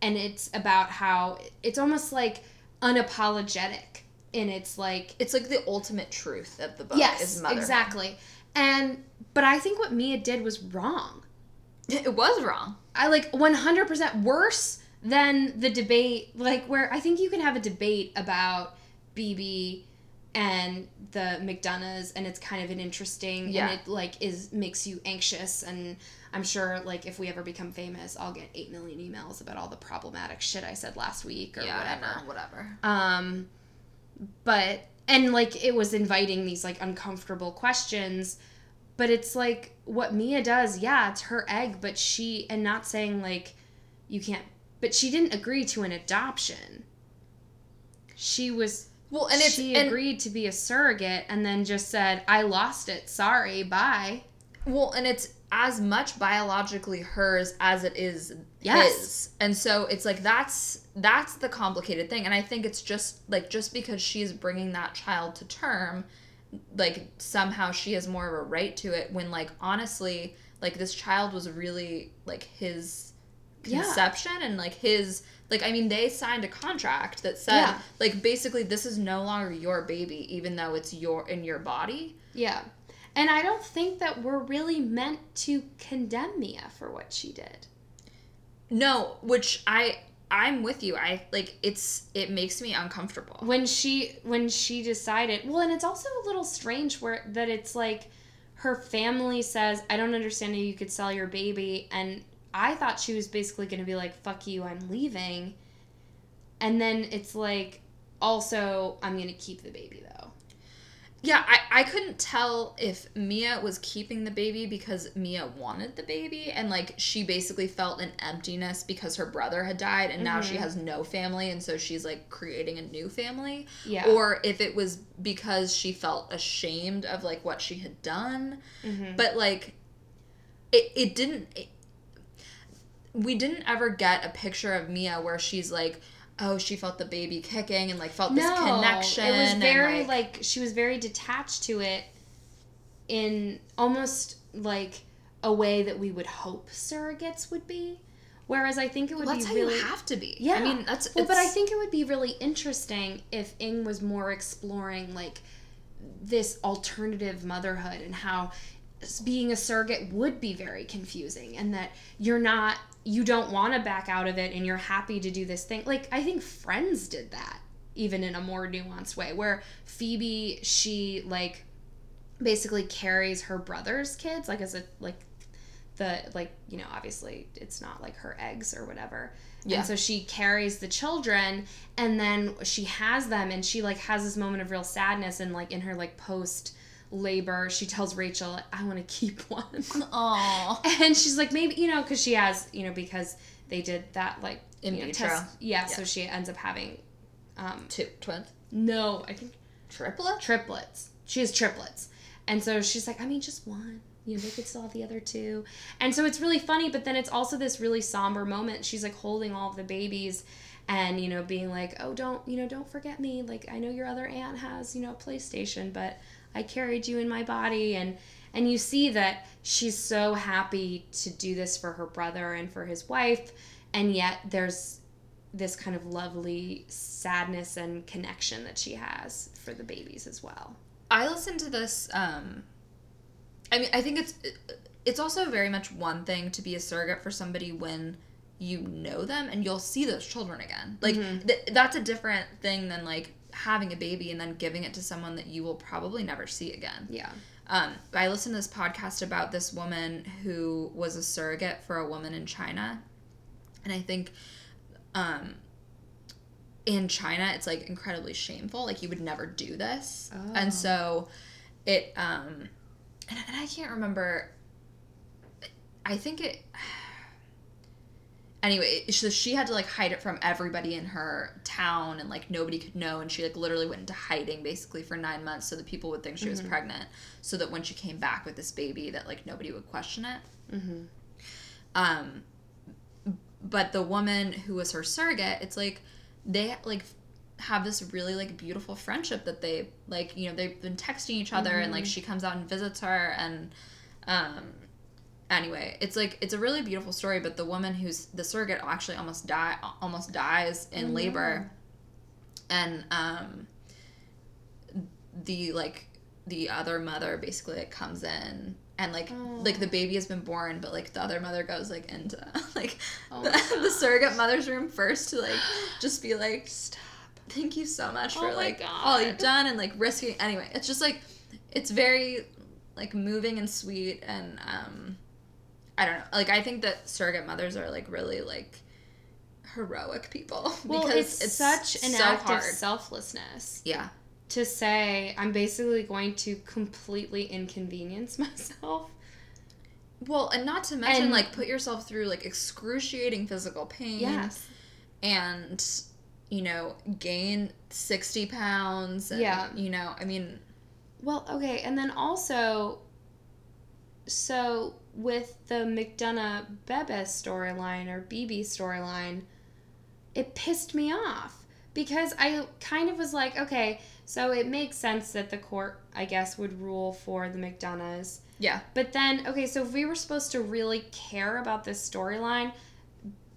and it's about how it's almost like unapologetic and it's like it's like the ultimate truth of the book yes is motherhood. exactly. And but i think what mia did was wrong. It was wrong. I like 100% worse than the debate, like where I think you can have a debate about Bebe and the McDonoughs, and it's kind of an interesting, Yeah. and it like is makes you anxious, and I'm sure like if we ever become famous, I'll get eight million emails about all the problematic shit I said last week or yeah whatever. Know, whatever Um, but and like it was inviting these like uncomfortable questions, but it's like what Mia does. Yeah, it's her egg, but she and not saying like you can't. But she didn't agree to an adoption. She was. well and she and, agreed to be a surrogate and then just said, "I lost it. Sorry, bye." Well, and it's as much biologically hers as it is Yes. his. And so it's like that's that's the complicated thing. And I think it's just like just because she's bringing that child to term, like somehow she has more of a right to it when like honestly, like this child was really like his Yeah. conception and like his like I mean they signed a contract that said Yeah. like basically this is no longer your baby even though it's your in your body. Yeah. And I don't think that we're really meant to condemn Mia for what she did. No, which I I'm with you. I like it's it makes me uncomfortable. When she when she decided, well, and it's also a little strange where that it's like her family says, "I don't understand how you could sell your baby," and I thought she was basically going to be like, "Fuck you, I'm leaving," and then it's like, also, I'm going to keep the baby though. Yeah, I, I couldn't tell if Mia was keeping the baby because Mia wanted the baby and like she basically felt an emptiness because her brother had died and now she Mhm. has no family and so she's like creating a new family. Yeah. Or if it was because she felt ashamed of like what she had done. Mhm. But like it it didn't it, we didn't ever get a picture of Mia where she's like oh she felt the baby kicking and like felt this connection It was and, very like, she was very detached to it in almost like a way that we would hope surrogates would be. Whereas I think it would Well, that's be how really you have to be. Yeah. I mean, that's well, but I think it would be really interesting if Ng was more exploring like this alternative motherhood and how being a surrogate would be very confusing and that you're not you don't want to back out of it and you're happy to do this thing. Like I think Friends did that even in a more nuanced way where Phoebe she like basically carries her brother's kids like as a like the like you know obviously it's not like her eggs or whatever Yeah. and so she carries the children and then she has them and she like has this moment of real sadness and like in her like post labor she tells rachel i want to keep one Aw. and she's like maybe you know because she has you know because they did that like In you know, vitro. test- yeah, so she ends up having um Two twins. no i think Triplet? triplets. She has triplets. And so she's like, I mean, just one. You know, they could still have the other two. And so it's really funny, but then it's also this really somber moment. She's like holding all of the babies and, you know, being like, oh, don't, you know, don't forget me. Like, I know your other aunt has, you know, a PlayStation, but I carried you in my body. And, and you see that she's so happy to do this for her brother and for his wife. And yet there's this kind of lovely sadness and connection that she has for the babies as well. I listened to this. Um, I mean, I think it's it's also very much one thing to be a surrogate for somebody when you know them and you'll see those children again. Like Mhm. th- that's a different thing than like having a baby and then giving it to someone that you will probably never see again. Yeah. Um, I listened to this podcast about this woman who was a surrogate for a woman in China, and I think, um, in China it's like incredibly shameful. Like you would never do this, Oh. and so it. Um, and, and I can't remember. I think it. Anyway, so she had to like hide it from everybody in her town, and like nobody could know. And she like literally went into hiding basically for nine months, so that people would think she was pregnant, so that when she came back with this baby, that like nobody would question it. Mm-hmm. Um, but the woman who was her surrogate, it's like they like have this really like beautiful friendship that they like you know they've been texting each other and like she comes out and visits her and um anyway it's like it's a really beautiful story but the woman who's the surrogate actually almost die almost dies in Oh, no. labor and um the like the other mother basically like comes in and like like the baby has been born but like the other mother goes like into like Oh the, the surrogate mother's room first to like just be like Stop. thank you so much Oh for like God. all you've done and like risking anyway it's just like it's very like moving and sweet and um i don't know like i think that surrogate mothers are like really like heroic people Well, because it's, such an so act hard of selflessness yeah to say I'm basically going to completely inconvenience myself. well and not to mention And- like put yourself through like excruciating physical pain Yes. and you know gain 60 pounds and, Yeah. you know i mean Well, okay, and then also, so with the McDonough Bebe storyline or BB storyline, it pissed me off because I kind of was like, okay, so it makes sense that the court, I guess, would rule for the McDonoughs. yeah But then, okay, so if we were supposed to really care about this storyline,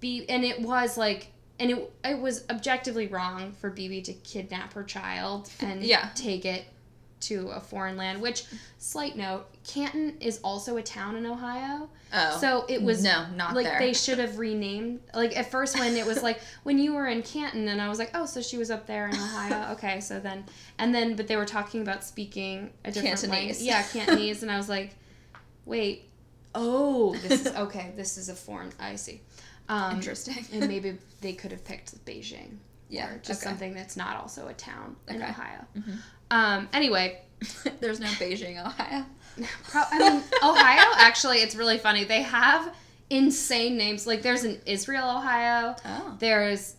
be and it was like, and it it was objectively wrong for Bebe to kidnap her child and Yeah. take it to a foreign land. Which, slight note, Canton is also a town in Ohio. Oh. So it was No, not like there. they should have renamed. Like at first when it was like when you were in Canton, and I was like, oh, so she was up there in Ohio. Okay, so then and then but they were talking about speaking a different language. Cantonese. Yeah, Cantonese, and I was like, wait, oh, this is okay. This is a foreign. I see. Um, Interesting. and maybe they could have picked Beijing. Yeah, Or just okay. something that's not also a town in Okay. Ohio. Mhm. Um, anyway, There's no Beijing, Ohio. Pro- I mean, Ohio, actually, it's really funny. They have insane names. Like, there's an Israel, Ohio. Oh. There's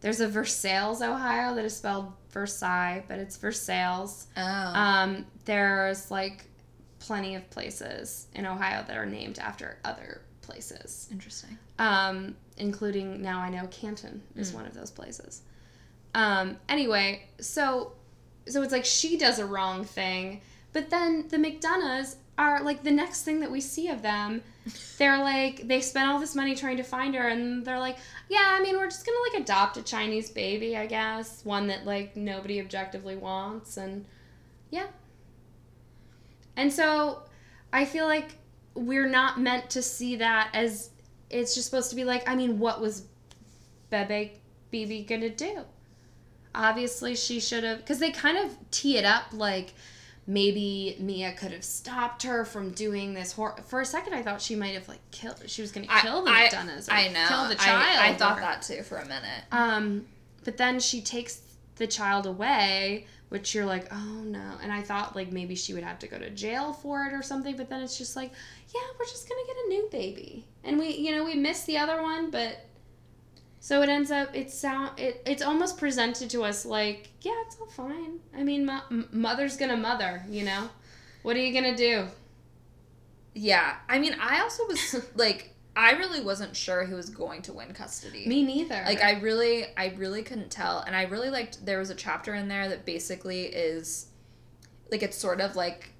there's a Versailles, Ohio, that is spelled Versailles, but it's Versailles. Oh. Um, there's like plenty of places in Ohio that are named after other places, Interesting. um, including now I know Canton is Mm. one of those places. Um, anyway, so so it's like she does a wrong thing, but then the McDonoughs are like the next thing that we see of them. They're like they spent all this money trying to find her, and they're like, yeah, I mean, we're just gonna like adopt a Chinese baby, I guess, one that like nobody objectively wants, and yeah. And so, I feel like we're not meant to see that as it's just supposed to be like, I mean, what was Bebe Bibi gonna do? Obviously, she should have, because they kind of tee it up like maybe Mia could have stopped her from doing this. Hor- For a second, I thought she might have like killed. She was gonna kill the I, McDonoughs I know. kill the I- child. I, thought or- that too for a minute. Um, but then she takes the child away, which you're like, oh no. And I thought like maybe she would have to go to jail for it or something. But then it's just like, yeah, we're just gonna get a new baby, and we, you know, we missed the other one, but. So it ends up it's sound it, it's almost presented to us like yeah it's all fine I mean mo- mother's gonna mother you know what are you gonna do Yeah. I mean, I also was like, I really wasn't sure who was going to win custody. me neither Like I really I really couldn't tell and I really liked there was a chapter in there that basically is like it's sort of like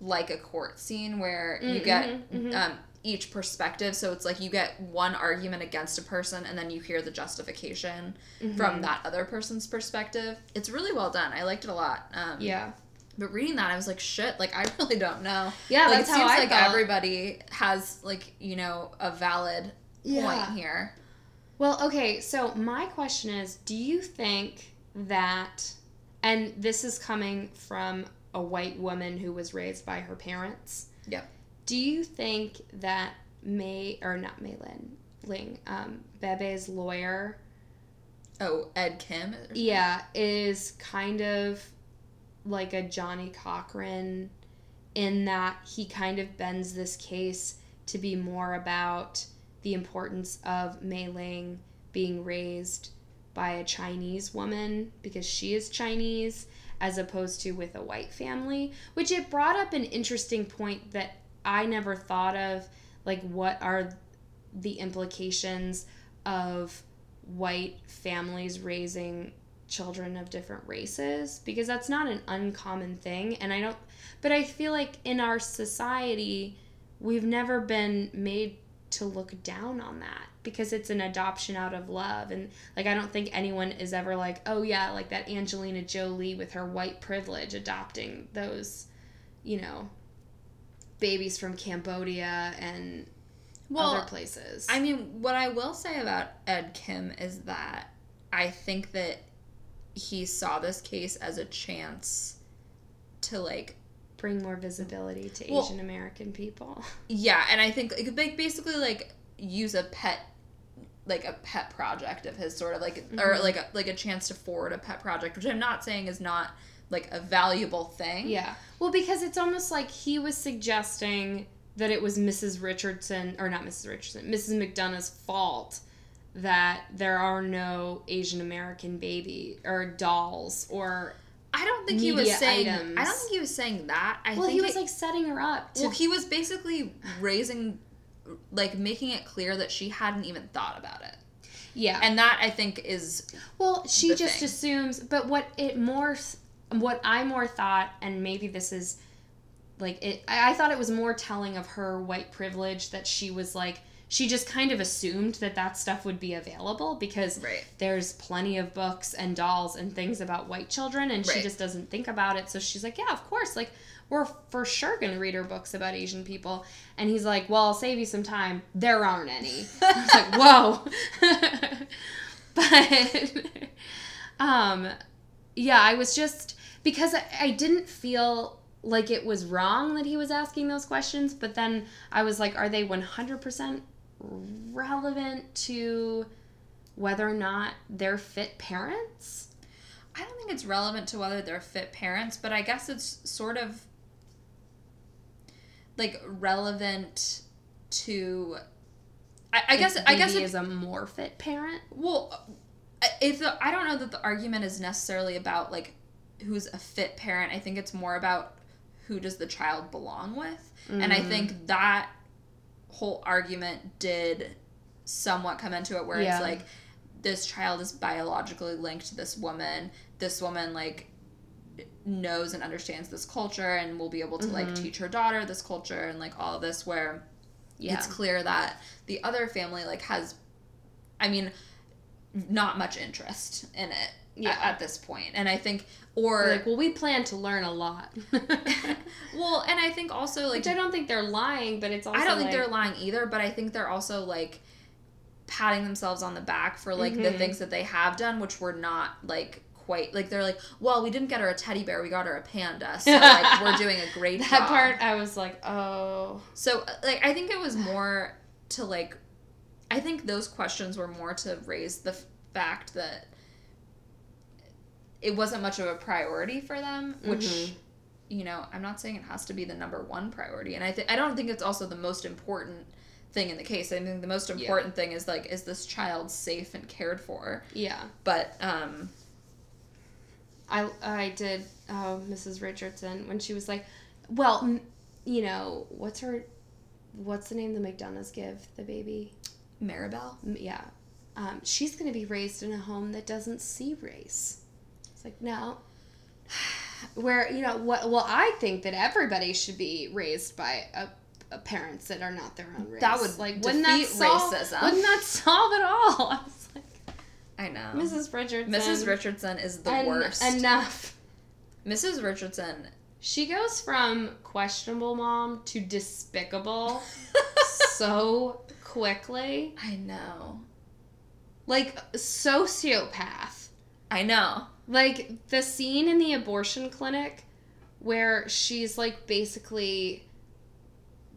like a court scene where you Mm, get mhm, mhm. um each perspective so it's like you get one argument against a person and then you hear the justification Mhm. from that other person's perspective. It's really well done. I liked it a lot. Um yeah but reading that I was like shit like I really don't know. yeah like that's it how seems I like felt. everybody has like, you know, a valid Yeah. point here. Well, okay, so my question is do you think that, and this is coming from a white woman who was raised by her parents. Yep. Do you think that May, or not May Lin, Ling, um, Bebe's lawyer, Oh, Ed Kim. yeah, is kind of like a Johnnie Cochran in that he kind of bends this case to be more about the importance of Mei Ling being raised by a Chinese woman because she is Chinese as opposed to with a white family, which it brought up an interesting point that I never thought of like what are the implications of white families raising children of different races because that's not an uncommon thing and I don't but I feel like in our society we've never been made to look down on that because it's an adoption out of love and like I don't think anyone is ever like oh yeah like that Angelina Jolie with her white privilege adopting those you know babies from Cambodia and other places I mean, what I will say about Ed Kim is that I think that he saw this case as a chance to like bring more visibility to Well- Asian American people yeah, and I think like basically like use a pet like a pet project of his sort of like or Mhm. like a, like a chance to forward a pet project, which I'm not saying is not like a valuable thing. Yeah. Well, because it's almost like he was suggesting that it was Mrs. Richardson, or not Mrs. Richardson, Mrs. McDonough's fault that there are no Asian American baby or dolls or. I don't think he was saying items. I don't think he was saying that. I well, think he was it- like setting her up to. Well, he was basically raising, like, making it clear that she hadn't even thought about it. yeah. And that, I think, is. Well, she just thing. assumes, but what it more, what I more thought, and maybe this is, like it. I, I thought it was more telling of her white privilege that she was like she just kind of assumed that that stuff would be available because Right. there's plenty of books and dolls and things about white children and she just doesn't think about it. So she's like yeah of course like we're for sure going to read her books about asian people. And he's like well i'll save you some time. There aren't any. I was like whoa. But um yeah i was just because I, I didn't feel like it was wrong that he was asking those questions but then i was like are they 100% relevant to whether or not they're fit parents I don't think it's relevant to whether they're fit parents, but I guess it's sort of like relevant to. I, I guess. I guess Dee Dee it's is a more fit parent well. Uh, if the, I don't know that the argument is necessarily about like who's a fit parent. I think it's more about who does the child belong with, and I Mm. think that whole argument did somewhat come into it, where Yeah. it's like this child is biologically linked to this woman. This woman like knows and understands this culture and will be able to like Mhm. teach her daughter this culture and like all of this where yeah it's clear that the other family like has i mean not much interest in it Yeah. at, this point and i think or like well we plan to learn a lot well and i think also like which i don't think they're lying but it's also i don't think like, they're lying either but i think they're also like patting themselves on the back for like the Mhm. things that they have done which were not like quite like they're like well we didn't get her a teddy bear we got her a panda so like we're doing a great that job part i was like oh So, like, I think it was more to like, I think those questions were more to raise the f- fact that it wasn't much of a priority for them, which, Mhm. you know, I'm not saying it has to be the number one priority, and I think I don't think it's also the most important thing in the case. I think the most important thing is like, is this child safe and cared for? yeah But, um, I I did oh Mrs. Richardson when she was like, well, m- you know what's her, what's the name the McDonoughs give the baby? Mirabelle. Yeah, um, she's gonna be raised in a home that doesn't see race. It's like no. Where you know what? Well, I think that everybody should be raised by a, parents that are not their own race. That would like wouldn't that defeat solve, racism. Wouldn't that solve it all? I was like, I know. Mrs. Richardson. Mrs. Richardson is the en- worst. Enough. Mrs. Richardson. She goes from questionable mom to despicable so quickly. I know. Like sociopath. I know. Like the scene in the abortion clinic where she's like basically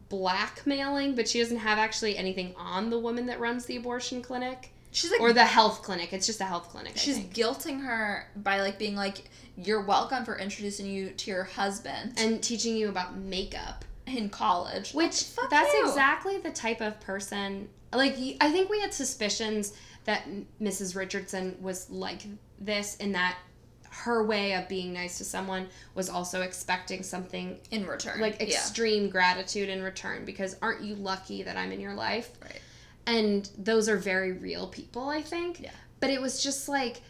blackmailing, but she doesn't have actually anything on the woman that runs the abortion clinic She's like or the health clinic. It's just a health clinic. She's guilting her by like being like you're welcome for introducing you to your husband and teaching you about makeup. in college Which Fuck that's you. exactly the type of person. Like I think we had suspicions that Mrs. Richardson was like this, in that her way of being nice to someone was also expecting something in return like yeah extreme gratitude in return. Because aren't you lucky that I'm in your life? right And those are very real people, I think. Yeah. But it was just like.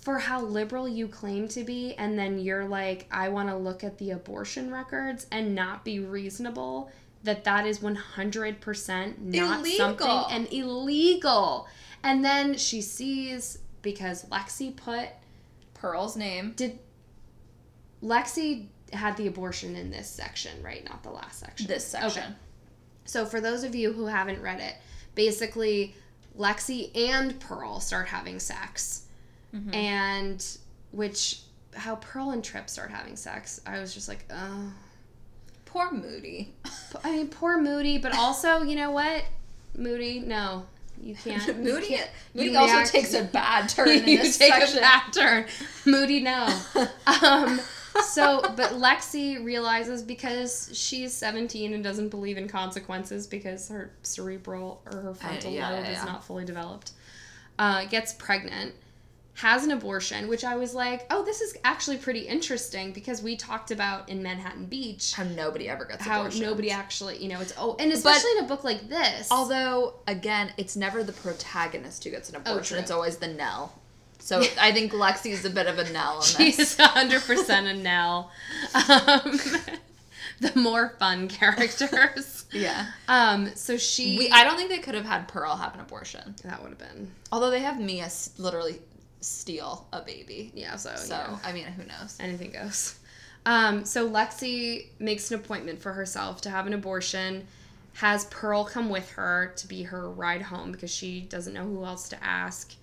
For how liberal you claim to be, and then you're like, I want to look at the abortion records and not be reasonable, that that is 100% not Illegal. something and illegal. And then she sees because Lexi put Pearl's name did Lexi had the abortion in this section, right? Not the last section. this section Okay. So for those of you who haven't read it, basically Lexi and Pearl start having sex. Mhm. And which how Pearl and Trip start having sex, I was just like, oh. poor Moody I mean, poor Moody, but also, you know what? Moody, no. You can't. you Moody can't- Moody also react- takes a bad turn in you this take section a bad turn. Moody, no. um, so, but Lexi realizes because she's 17 and doesn't believe in consequences because her cerebral or her frontal yeah, lobe yeah, is not fully developed, uh, gets pregnant, has an abortion, which I was like, oh, this is actually pretty interesting because we talked about in Manhattan Beach how nobody ever gets how abortions. nobody actually, you know, it's oh, and especially in a book like this. Although, again, it's never the protagonist who gets an abortion. Oh, it's always the Nell. So I think Lexi's a bit of a Nell. She's hundred percent a Nell. Um, the more fun characters. Yeah. Um, so she We, I don't think they could have had Pearl have an abortion. that would have been Although they have Mia s- literally steal a baby. yeah. So So, you know, I mean, who knows? anything goes. Um, so Lexi makes an appointment for herself to have an abortion. Has Pearl come with her to be her ride home because she doesn't know who else to ask,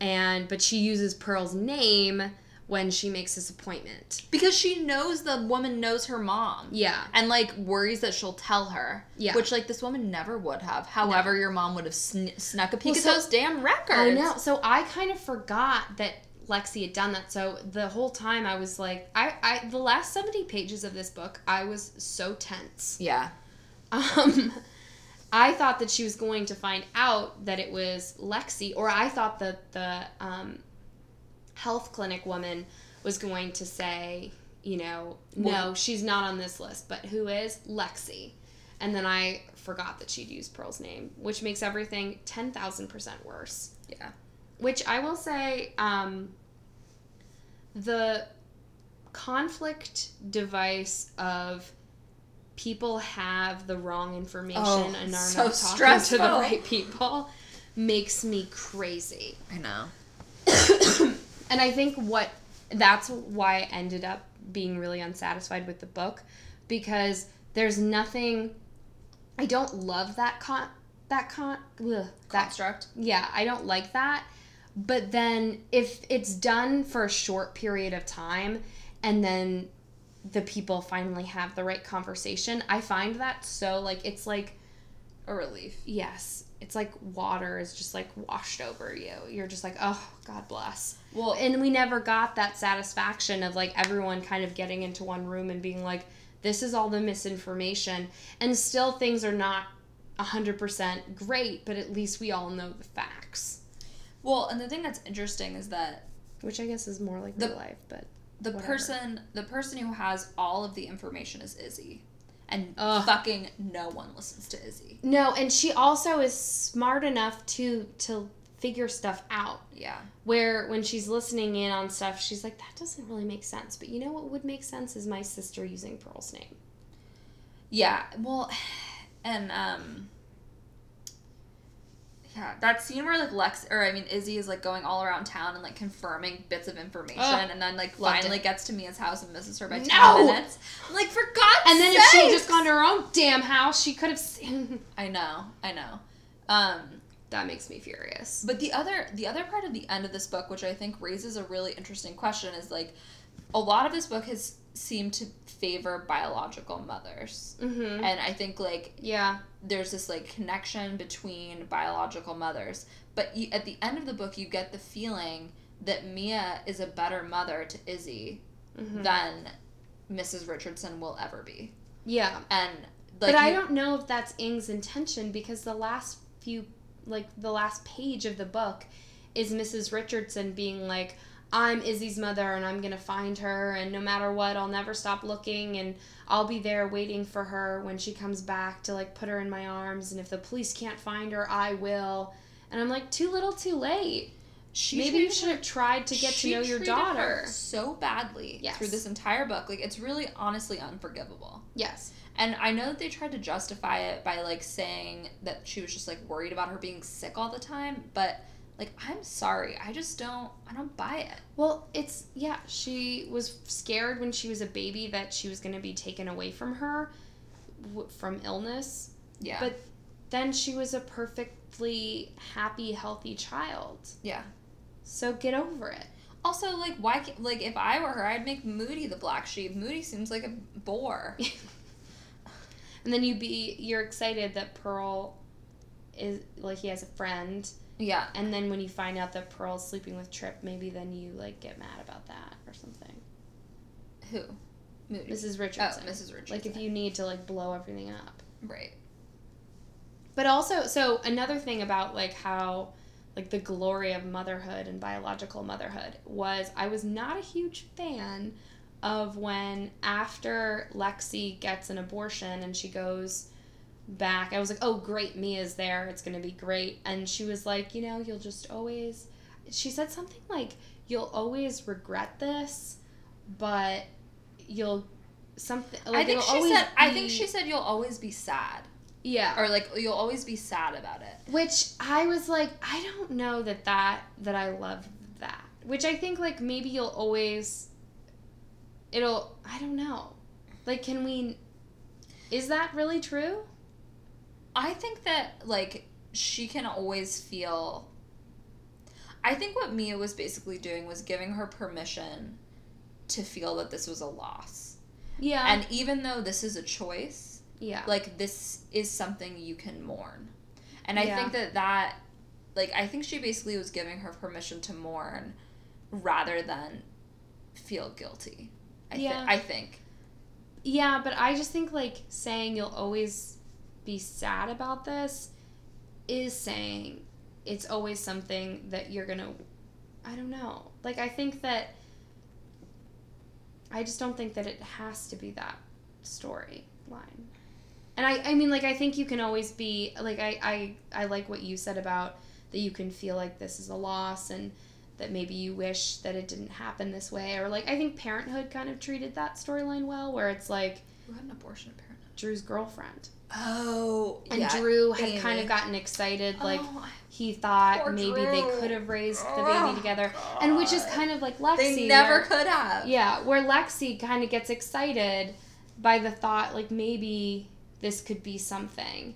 and but she uses Pearl's name when she makes this appointment. Because she knows the woman knows her mom. Yeah. And like worries that she'll tell her. Yeah. Which like this woman never would have. However, your mom would have sn- snuck a peek Well, at so- those damn records. I know. So I kind of forgot that Lexi had done that. So the whole time I was like, I, I the last seventy pages of this book, I was so tense. Yeah. Um, I thought that she was going to find out that it was Lexi, or I thought that the um, health clinic woman was going to say, you know, no, she's not on this list, but who is Lexi? And then I forgot that she'd used Pearl's name, which makes everything 10,000% worse. Yeah. Which I will say, um, the conflict device of people have the wrong information Oh, and are so not talking to the right people makes me crazy. I know. And I think what that's why I ended up being really unsatisfied with the book because there's nothing I don't love that con that con ugh, that Construct. yeah, I don't like that. But then if it's done for a short period of time and then the people finally have the right conversation, I find that so like it's like A relief. yes, it's like water is just like washed over you. You're just like, "Oh, God bless." Well, And we never got that satisfaction of like everyone kind of getting into one room and being like, this is all the misinformation. And still things are not 100% great, but at least we all know the facts. well, and the thing that's interesting is that Which I guess is more like The- real life, but the Whatever. person the person who has all of the information is Izzy. And Ugh. fucking no one listens to Izzy. no, and she also is smart enough to to figure stuff out. Yeah. Where when she's listening in on stuff, she's like, that doesn't really make sense. But you know what would make sense is my sister using Pearl's name. Yeah, well, and um, yeah, that scene where like Lex or I mean Izzy is like going all around town and like confirming bits of information, Ugh, and then like finally it. gets to Mia's house and misses her by No! ten minutes. I'm like, for God's sake. And then if she had just gone to her own damn house, she could have seen. I know, I know. Um, that makes me furious. but the other the other part of the end of this book, which I think raises a really interesting question, is like a lot of this book has seemed to favor biological mothers, Mm-hmm. and I think like Yeah. there's this like connection between biological mothers but you, at the end of the book you get the feeling that mia is a better mother to izzy Mhm. than mrs richardson will ever be Yeah. and like but I you- don't know if that's Ng's intention because the last few, like the last page of the book, is Mrs. Richardson being like, "I'm Izzy's mother and I'm gonna find her, and no matter what, I'll never stop looking, and I'll be there waiting for her when she comes back to like put her in my arms, and if the police can't find her, I will." And I'm like, too little, too late. she Maybe you should have tried to get to know your daughter. so badly Yes. through this entire book like it's really honestly unforgivable Yes. And i know that they tried to justify it by like saying that she was just like worried about her being sick all the time but like i'm sorry i just don't i don't buy it Well, it's yeah, she was scared when she was a baby that she was going to be taken away from her w- from illness. yeah But then she was a perfectly happy, healthy child. yeah So get over it. Also, like, why? Can't, like, if I were her, I'd make Moody the black sheep. Moody seems like a bore. And then you be you're excited that Pearl is like he has a friend, yeah. and then when you find out that Pearl's sleeping with Trip, maybe then you like get mad about that or something. Who? Moody. Mrs. Oh, Mrs. Richardson. Like if you need to like blow everything up. Right. But also, so another thing about like how like the glory of motherhood and biological motherhood was I was not a huge fan of when after Lexi gets an abortion and she goes back. I was like, "Oh, great, Mia's there. It's going to be great." And she was like, "You know, you'll just always She said something like, "You'll always regret this, but you'll something. I Like think she said. I think she said you'll always be sad, yeah. or like you'll always be sad about it. Which I was like, I don't know that that that I love that. Which I think like maybe you'll always. It'll. I don't know. Like, can we? Is that really true? I think that like she can always feel. I think what Mia was basically doing was giving her permission to feel that this was a loss. Yeah. And even though this is a choice, yeah. like this is something you can mourn. And I Yeah. think that that like I think she basically was giving her permission to mourn rather than feel guilty. I Yeah. thi- I think. Yeah, but I just think like saying you'll always be sad about this is saying it's always something that you're gonna. I don't know. Like I think that. I just don't think that it has to be that storyline. And I, I mean, like I think you can always be like I, I, I like what you said about that you can feel like this is a loss and that maybe you wish that it didn't happen this way or like I think Parenthood kind of treated that storyline well where it's like Who had an abortion apparently? Drew's girlfriend Oh, and Drew had kind of gotten excited like oh, he thought maybe they could have raised the Oh, baby together and which is kind of like Lexi they never where- could have. yeah, where Lexi kind of gets excited by the thought, like maybe this could be something.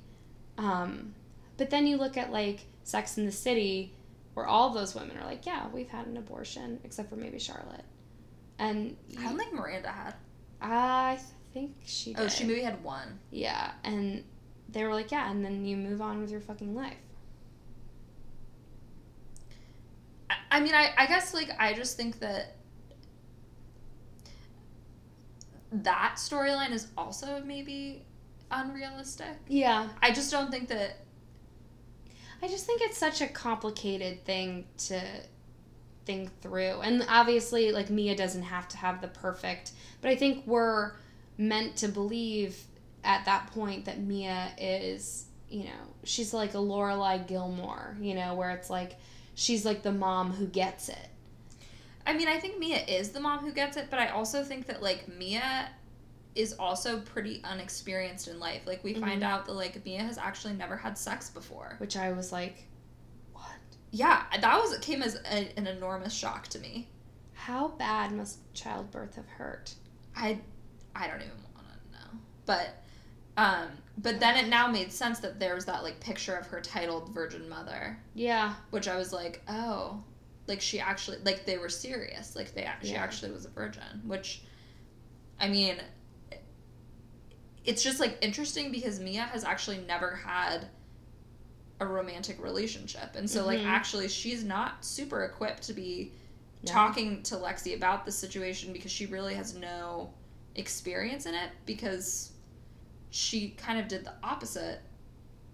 Um, but then you look at like Sex in the City, where all those women are like, yeah, we've had an abortion, except for maybe Charlotte. And I don't think Miranda had. I think she did. Oh, she maybe had one. Yeah, and they were like, yeah, and then you move on with your fucking life. I, I mean, I, I guess like I just think that that storyline is also maybe unrealistic. Yeah. I just don't think that. I just think it's such a complicated thing to think through. And obviously, like, Mia doesn't have to have the perfect, but I think we're meant to believe at that point that Mia is, you know, she's like a Lorelai Gilmore, you know, where it's like she's like the mom who gets it. I mean, I think Mia is the mom who gets it, but I also think that like Mia is also pretty unexperienced in life. Like we find Mhm. out that like Mia has actually never had sex before. Which I was like, what? Yeah, that was came as a, an enormous shock to me. How bad must childbirth have hurt? I I don't even want to know. But um but then it now made sense that there was that like picture of her titled Virgin Mother, Yeah. which I was like, "Oh, like she actually like they were serious. Like they she Yeah. actually was a virgin." Which I mean it's just like interesting because Mia has actually never had a romantic relationship. And so like Mhm. actually she's not super equipped to be No. talking to Lexi about the situation because she really has no experience in it because she kind of did the opposite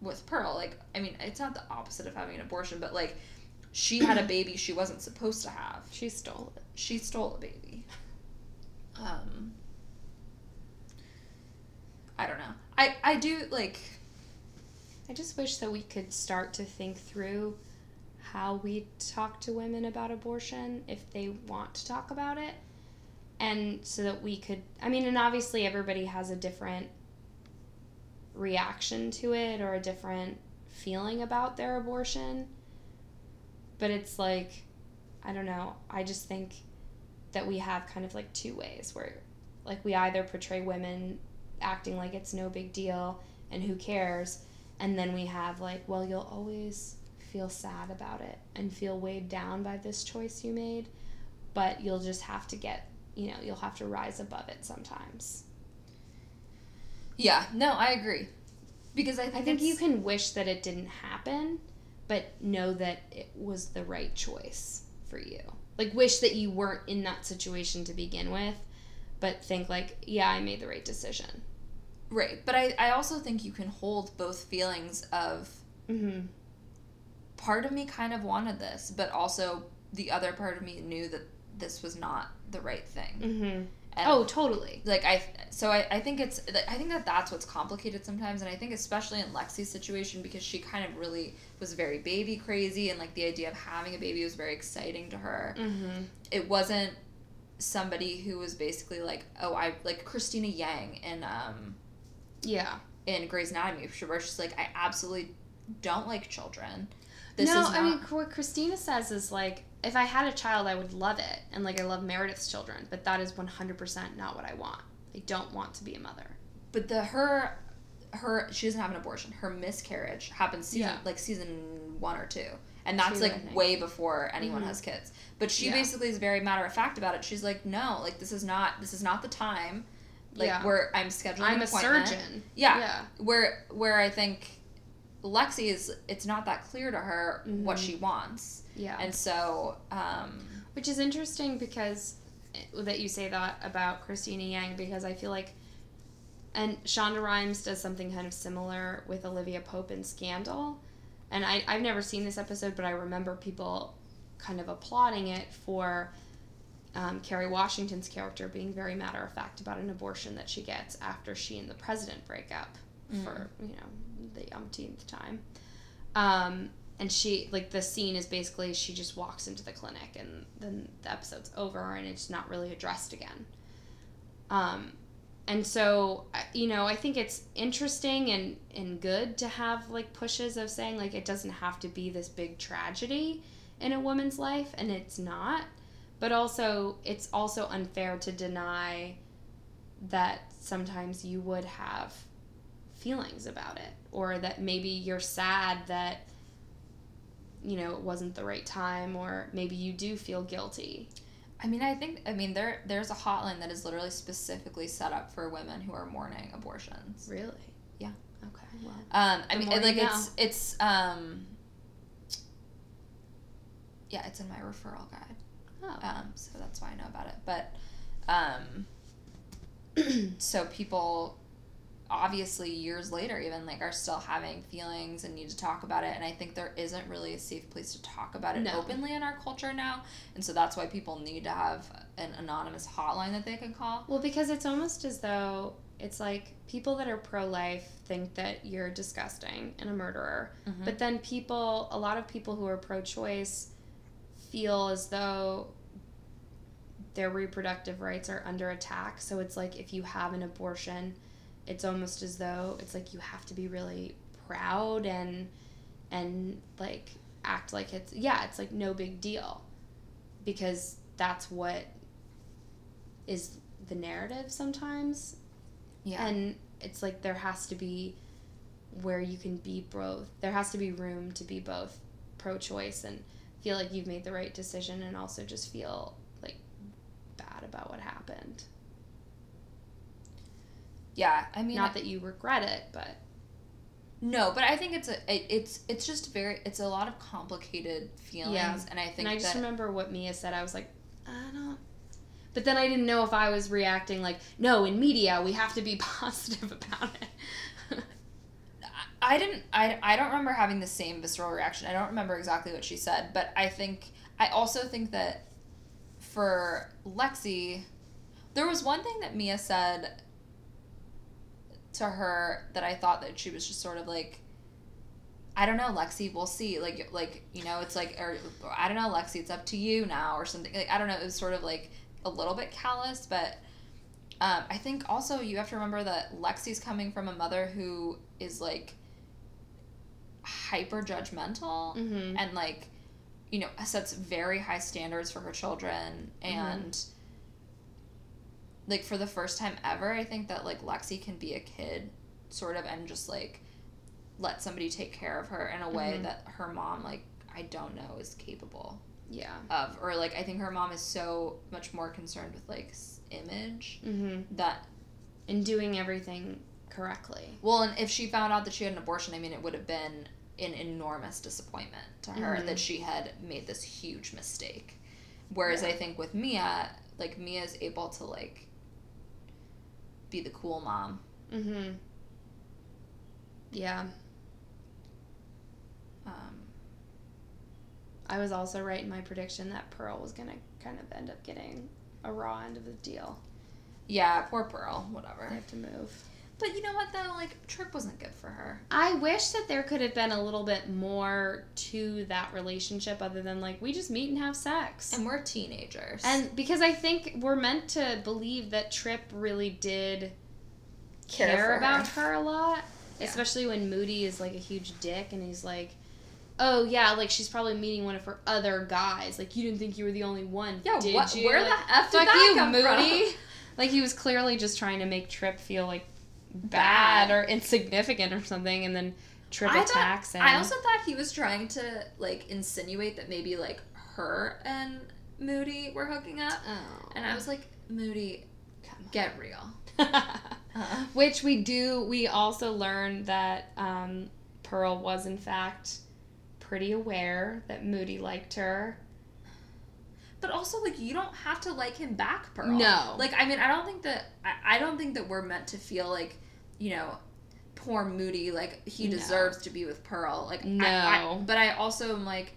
with Pearl. Like, I mean, it's not the opposite of having an abortion, but like she had a baby she wasn't supposed to have. She stole it. She stole a baby. Um I don't know. I I do like I just wish that we could start to think through how we talk to women about abortion if they want to talk about it. And so that we could, I mean, and obviously everybody has a different reaction to it or a different feeling about their abortion. But it's like, I don't know, I just think that we have kind of like two ways where, like, we either portray women acting like it's no big deal and who cares. And then we have like well you'll always feel sad about it and feel weighed down by this choice you made but you'll just have to get you know you'll have to rise above it sometimes. Yeah, no, I agree. Because I think, i think you can wish that it didn't happen but know that it was the right choice for you. Like wish that you weren't in that situation to begin with but think like yeah i made the right decision Right, but I, I also think you can hold both feelings of mm-hmm. part of me kind of wanted this, but also the other part of me knew that this was not the right thing. Mm-hmm. And oh totally like I, so I, I think it's I think that that's what's complicated sometimes, and I think especially in Lexi's situation because she kind of really was very baby crazy, and like the idea of having a baby was very exciting to her. mm-hmm. It wasn't somebody who was basically like, oh, I like Cristina Yang in um Yeah. in Grey's Anatomy, where she's like, I absolutely don't like children. This no, is not. I mean what Cristina says is like if I had a child, I would love it, and like I love Meredith's children, but that is one hundred percent not what I want. I don't want to be a mother. but the her her she doesn't have an abortion. Her miscarriage happens season Yeah. like season one or two. And that's Two, like way before anyone Mhm. has kids. But she Yeah. basically is very matter of fact about it. She's like, no, like this is not this is not the time. Like Yeah. where I'm scheduling I'm a surgeon. Yeah. Yeah. Where where I think Lexi is it's not that clear to her what Mhm. she wants. Yeah. And so um Which is interesting because eh, that you say that about Cristina Yang because I feel like, and Shonda Rhimes does something kind of similar with Olivia Pope in Scandal. And I, I've never seen this episode, but I remember people kind of applauding it for um, Kerry Washington's character being very matter of fact about an abortion that she gets after she and the president break up for, you know, the umpteenth time. Um, and she like the scene is basically she just walks into the clinic and then the episode's over and it's not really addressed again. Um and so you know i think it's interesting and and good to have like pushes of saying like it doesn't have to be this big tragedy in a woman's life and it's not but also it's also unfair to deny that sometimes you would have feelings about it or that maybe you're sad that you know it wasn't the right time or maybe you do feel guilty I mean, I think I mean there there's a hotline that is literally specifically set up for women who are mourning abortions. really Yeah. okay well Um, I mean, it, like it's it's um, yeah, it's in my referral guide. Oh. Um, so that's why I know about it. But um, so people obviously years later even like are still having feelings and need to talk about it and i think there isn't really a safe place to talk about it No. openly in our culture now and so that's why people need to have an anonymous hotline that they can call well because it's almost as though it's like people that are pro-life think that you're disgusting and a murderer Mhm. but then people a lot of people who are pro-choice feel as though their reproductive rights are under attack. So it's like if you have an abortion it's almost as though it's like you have to be really proud and and like act like it's yeah it's like no big deal. Because that's what is the narrative sometimes. Yeah. And it's like there has to be where you can be both there has to be room to be both pro-choice and feel like you've made the right decision and also just feel like bad about what happened. Yeah i mean not that you regret it but no but i think it's a it, it's it's just very it's a lot of complicated feelings Yeah. and i think and i just remember what mia said. I was like i don't but then i didn't know if i was reacting like no in media we have to be positive about it I didn't I, I don't remember having the same visceral reaction. I don't remember exactly what she said, but I think I also think that for Lexi there was one thing that Mia said to her that I thought that she was just sort of like I don't know, Lexi, we'll see. Like like, you know, it's like or I don't know, Lexi, it's up to you now or something. Like I don't know, it was sort of like a little bit callous, but um, I think also you have to remember that Lexi's coming from a mother who is like hyper judgmental mm-hmm. and like you know sets very high standards for her children and like for the first time ever i think that like lexi can be a kid sort of and just like let somebody take care of her in a way Mhm. that her mom like i don't know is capable yeah of or like i think her mom is so much more concerned with like image mm-hmm. that in doing everything correctly Well, and if she found out that she had an abortion, I mean, it would have been an enormous disappointment to her Mhm. that she had made this huge mistake. Whereas Yeah. I think with Mia, like Mia's able to like be the cool mom. mm-hmm. yeah Um, I was also right in my prediction that Pearl was gonna kind of end up getting a raw end of the deal. yeah, poor Pearl. They Whatever. have to move. But you know what though? Like Trip wasn't good for her. I wish that there could have been a little bit more to that relationship other than like we just meet and have sex. And we're teenagers. And because I think we're meant to believe that Trip really did Care care, about her. a lot, Yeah. especially when Moody is like a huge dick and he's like, "Oh yeah, like she's probably meeting one of her other guys. Like you didn't think you were the only one, Yeah, did what- you? where Like, the F did fuck that you, come Moody." from? Like he was clearly just trying to make Trip feel like Bad. bad, or insignificant or something, and then Trip I attacks thought. I also thought he was trying to like insinuate that maybe like her and Moody were hooking up. oh. And I was like, Moody, get real. Uh, Which we do. We also learned that um, Pearl was in fact pretty aware that Moody liked her. But also like you don't have to like him back, Pearl. No. Like I mean, I don't think that I, I don't think that we're meant to feel like, you know, poor Moody like he No. deserves to be with Pearl. Like I- No. I, but I also am like,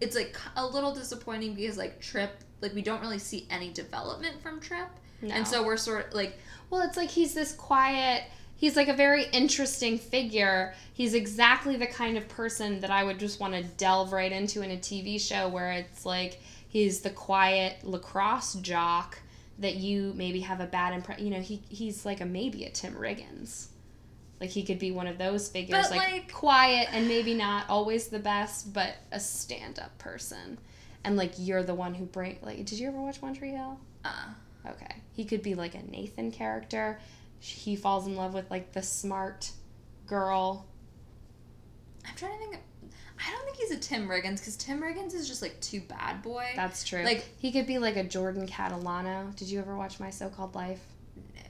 it's like a little disappointing because like Trip like we don't really see any development from Trip, No. and so we're sort of like well, it's like he's this quiet. He's like a very interesting figure. He's exactly the kind of person that I would just want to delve right into in a TV show where it's like he's the quiet lacrosse jock that you maybe have a bad impression. You know, he he's like a maybe a Tim Riggins. Like he could be one of those figures, like, like- quiet and maybe not always the best, but a stand-up person. And like you're the one who bring like. Did you ever watch One Tree Hill? uh Okay. He could be like a Nathan character. He falls in love with like the smart girl. I'm trying to think. Of, I don't think he's a Tim Riggins because Tim Riggins is just like too bad boy. That's true. Like- he could be like a Jordan Catalano. Did you ever watch My So Called Life? no,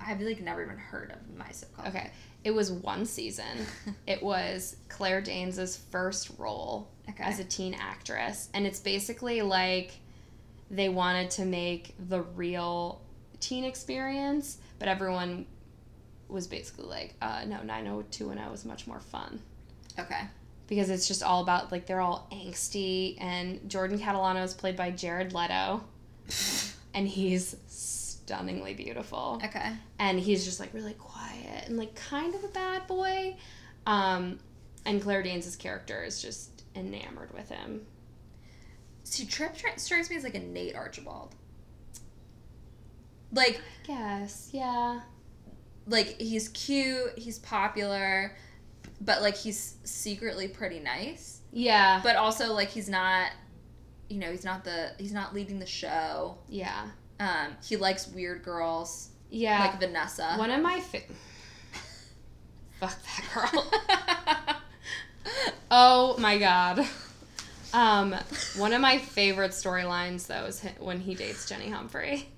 I've like never even heard of my so-called. Okay. It was one season. it was Claire Danes' first role Okay. as a teen actress. And it's basically like they wanted to make the real teen experience, but everyone was basically like, uh, no, 90210 is much more fun. Okay. Because it's just all about like they're all angsty. And Jordan Catalano is played by Jared Leto. And he's stunningly beautiful. Okay. and he's just like really quiet and like kind of a bad boy. Um and Claire Danes' character is just enamored with him. See, Trip tri- strikes me as like a Nate Archibald. Like, I guess yeah. like he's cute, he's popular, but like he's secretly pretty nice. yeah But also like he's not, you know, he's not the he's not leading the show. yeah Um, he likes weird girls yeah like Vanessa. one of my fa- fuck that girl Oh my god. Um, one of my favorite storylines though is when he dates Jenny Humphrey.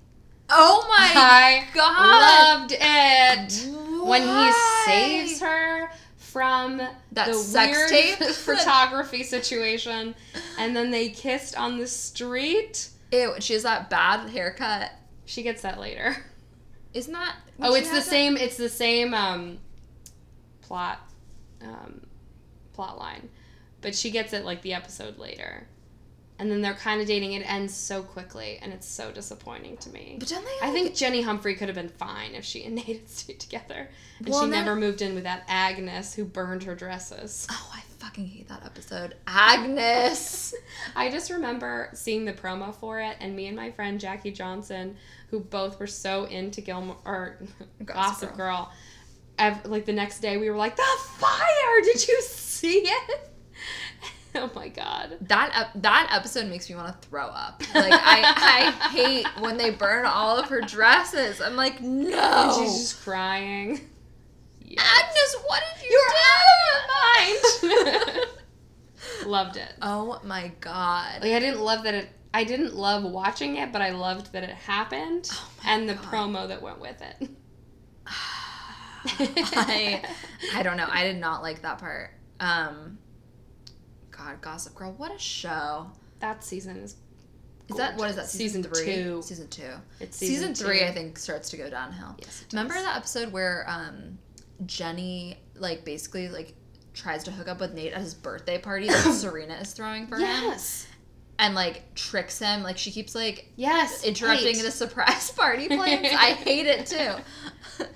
oh my God. I god! loved it when he saves her from That the sex weird tape? photography situation, and then they kissed on the street. Ew, and she has that bad haircut. She gets that later. Isn't that? Oh, it's the that- same. It's the same um, plot, um, plot line, but she gets it like the episode later, and then they're kind of dating. It ends so quickly, and it's so disappointing to me. But don't they? I think Jenny Humphrey could have been fine if she and Nate had stayed together, and Well, she never moved in with that Agnes who burned her dresses. Oh, I fucking hate that episode. Agnes. I just remember seeing the promo for it, and me and my friend Jackie Johnson, who both were so into Gilmore or Gossip Gossip Girl, ev- like the next day we were like, "The fire! Did you see it?" oh my god! That ep- that episode makes me want to throw up. Like I I hate when they burn all of her dresses. I'm like, no. And she's just crying. Yes. Agnes, what did you You're do? out of your mind. Loved it. oh my god. Like I didn't love that it. I didn't love watching it, but I loved that it happened Oh my and the God. promo that went with it. I I don't know. I did not like that part. Um God, Gossip Girl, what a show. That season is. Is that what is that? Season, Season three. two. Season two. It's Season, season, three, two. I think, starts to go downhill. Yes. Remember that episode where um, Jenny like basically like tries to hook up with Nate at his birthday party that Serena is throwing for him, Yes. and like tricks him. Like she keeps like Yes. interrupting hate. the surprise party plans. I hate it too.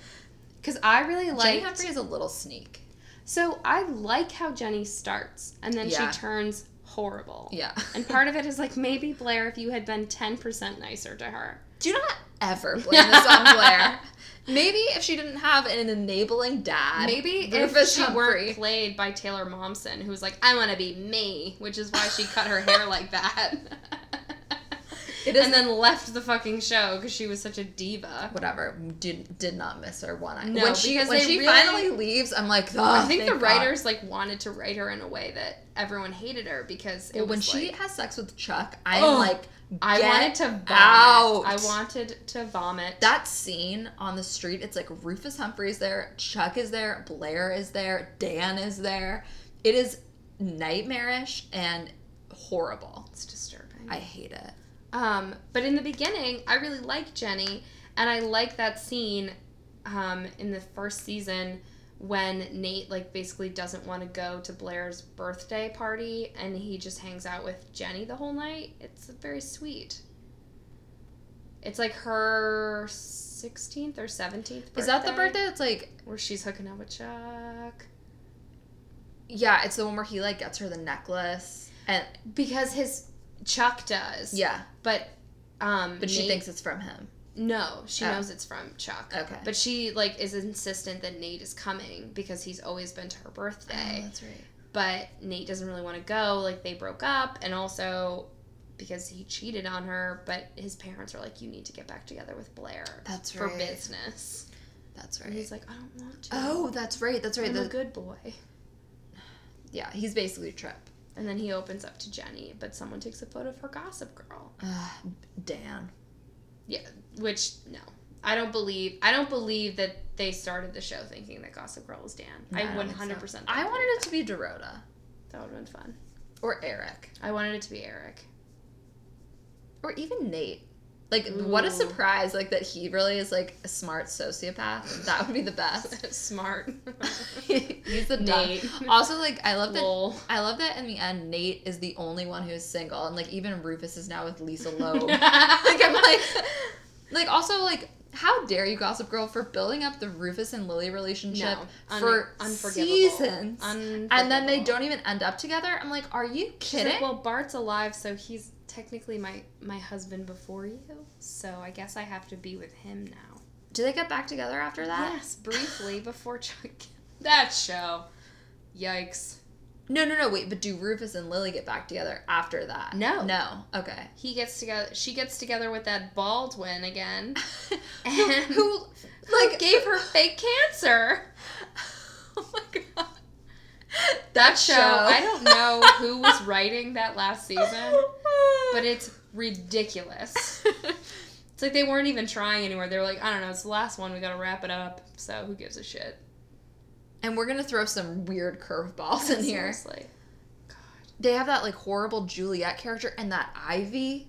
Because I really like Jenny. Humphrey is a little sneak. So I like how Jenny starts and then Yeah. she turns horrible. Yeah. And part of it is like maybe Blair, if you had been 10% nicer to her. Do not ever blame this on Blair. Maybe if she didn't have an enabling dad. Maybe Rufus if she Humphrey. weren't played by Taylor Momsen, who's like, I want to be me, which is why she cut her hair like that. It is- and then left the fucking show because she was such a diva. whatever. Did did not miss her one. eye. No, when she when she really- finally leaves, I'm like, oh, I think the thank God." writers like wanted to write her in a way that everyone hated her because it Well, when she has sex with Chuck, I'm Ugh. like, I wanted to vomit. out. I wanted to vomit. That scene on the street, it's like Rufus Humphrey's there, Chuck is there, Blair is there, Dan is there. It is nightmarish and horrible. it's disturbing. I hate it. Um, but in the beginning, I really like Jenny, and I like that scene um, in the first season when Nate like basically doesn't want to go to Blair's birthday party, and he just hangs out with Jenny the whole night. It's very sweet. It's like her sixteenth or seventeenth. Is that the birthday that's like, where she's hooking up with Chuck? yeah, it's the one where he like gets her the necklace and Because his Chuck does. yeah, But um, but she Nate- thinks it's from him. No, she Oh. knows it's from Chuck. Okay. But she like is insistent that Nate is coming because he's always been to her birthday. Oh, that's right. But Nate doesn't really want to go. Like they broke up and also because he cheated on her, but his parents are like, You need to get back together with Blair. That's for right. business. That's And right. he's like, I don't want to. Oh, that's right. That's right. I'm a The- good boy. yeah, he's basically a Trip. And then he opens up to Jenny, but someone takes a photo of her gossip girl. Uh, Dan. Yeah, which no. I don't believe I don't believe that they started the show thinking that Gossip Girl was Dan. No, I one hundred percent. I wanted it to be Dorota That would have been fun. or Eric I wanted it to be Eric. or even Nate. Like, what a mm. surprise! Like that he really is like a smart sociopath. That would be the best. Smart. He's the Nate. Nate. Also, like I love that. Lol. I love that in the end, Nate is the only one who is single, and like even Rufus is now with Lisa Loeb. like I'm like, like also like, how dare you, Gossip Girl, for building up the Rufus and Lily relationship No, for unforgivable. seasons, and then they don't even end up together. I'm like, are you She's like, kidding? well, Bart's alive, so he's technically my my husband before you. So I guess I have to be with him now. Do they get back together after that? Yes, briefly before Chuck. That show. Yikes. No, no, no. Wait, but do Rufus and Lily get back together after that? No. No. Okay. He gets together. She gets together with that Baldwin again. who, And- who, Like like, gave her fake cancer. oh my god. That show. I don't know who was writing that last season, but it's ridiculous. It's like they weren't even trying anymore. They were like, I don't know, it's the last one. We gotta wrap it up. So who gives a shit? and we're gonna throw some weird curveballs in here. Seriously. God. They have that like horrible Juliet character and that Ivy.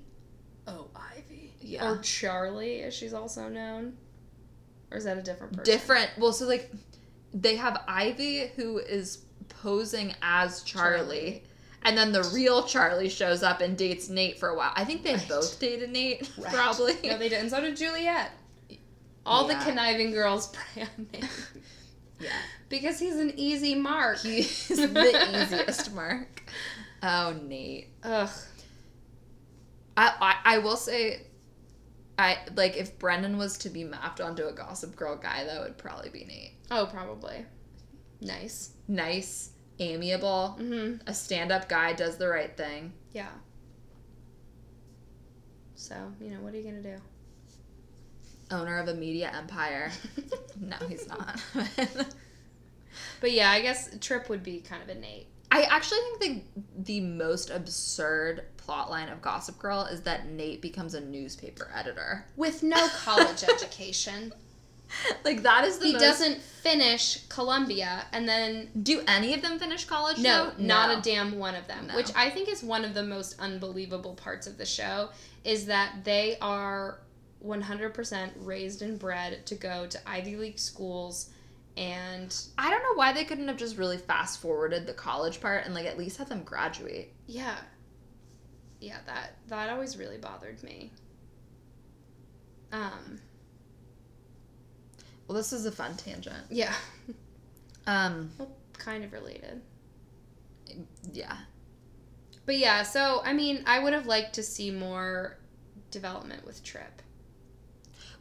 Oh, Ivy. Yeah. Or Charlie, as she's also known. Or is that a different person? Different. Well, so like they have Ivy who is posing as Charlie. Charlie. And then the real Charlie shows up and dates Nate for a while. I think they Right. both dated Nate, Right. probably. No, they didn't. so did Juliet. All Yeah. the conniving girls prey on Nate. yeah. Because he's an easy mark. He's the easiest mark. Oh, Nate. Ugh. I, I I will say, I like if Brendan was to be mapped onto a Gossip Girl guy, that would probably be Nate. Oh, probably. Nice. Nice, amiable, Mm-hmm. a stand-up guy, does the right thing. Yeah. So, you know, what are you gonna do? Owner of a media empire. no, he's not. But yeah, I guess Trip would be kind of a Nate. I actually think the the most absurd plotline of Gossip Girl is that Nate becomes a newspaper editor. With no college education. Like that is the He most- doesn't finish Columbia and then Do any of them finish college? No, though? not No. a damn one of them. No. Which I think is one of the most unbelievable parts of the show is that they are 100% raised and bred to go to Ivy League schools and I don't know why they couldn't have just really fast forwarded the college part and like at least have them graduate. yeah. Yeah, that that always really bothered me. Um Well, this is a fun tangent. Yeah. Um, Well, kind of related. yeah. But yeah, so I mean, I would have liked to see more development with Trip.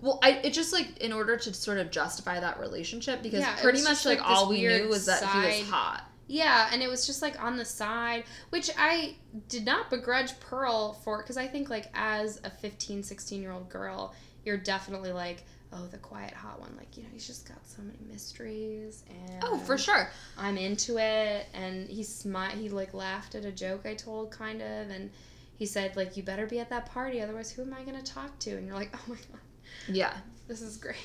Well, I it just like in order to sort of justify that relationship because Yeah, pretty much like, like, all we knew was that he was hot. Yeah, and it was just like on the side, which I did not begrudge Pearl for because I think like as a 15, 16 year old girl, you're definitely like, oh, the quiet hot one. Like, you know, he's just got so many mysteries and Oh, for sure. I'm into it. And he smi- he like laughed at a joke I told kind of and he said like you better be at that party otherwise who am I going to talk to? And you're like, "Oh my god, Yeah. this is great."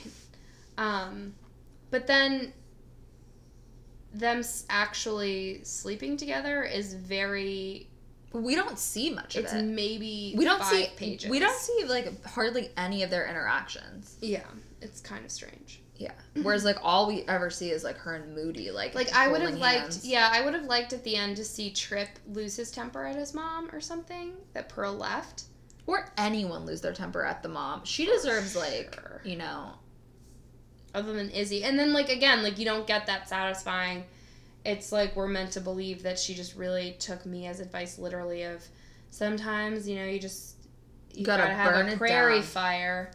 Um but then them actually sleeping together is very we don't see much of it. it's it. maybe We don't see pages. we don't see like hardly any of their interactions. Yeah, it's kind of strange. Yeah. Whereas like all we ever see is like her and Moody like Like I would have liked, yeah, I would have liked at the end to see Trip lose his temper at his mom or something that Pearl left. or anyone lose their temper at the mom. She deserves like, Sure. you know, other than Izzy. And then like again, like you don't get that satisfying. It's like we're meant to believe that she just really took Mia's advice literally of sometimes, you know, you just you Gotta gotta, have a prairie fire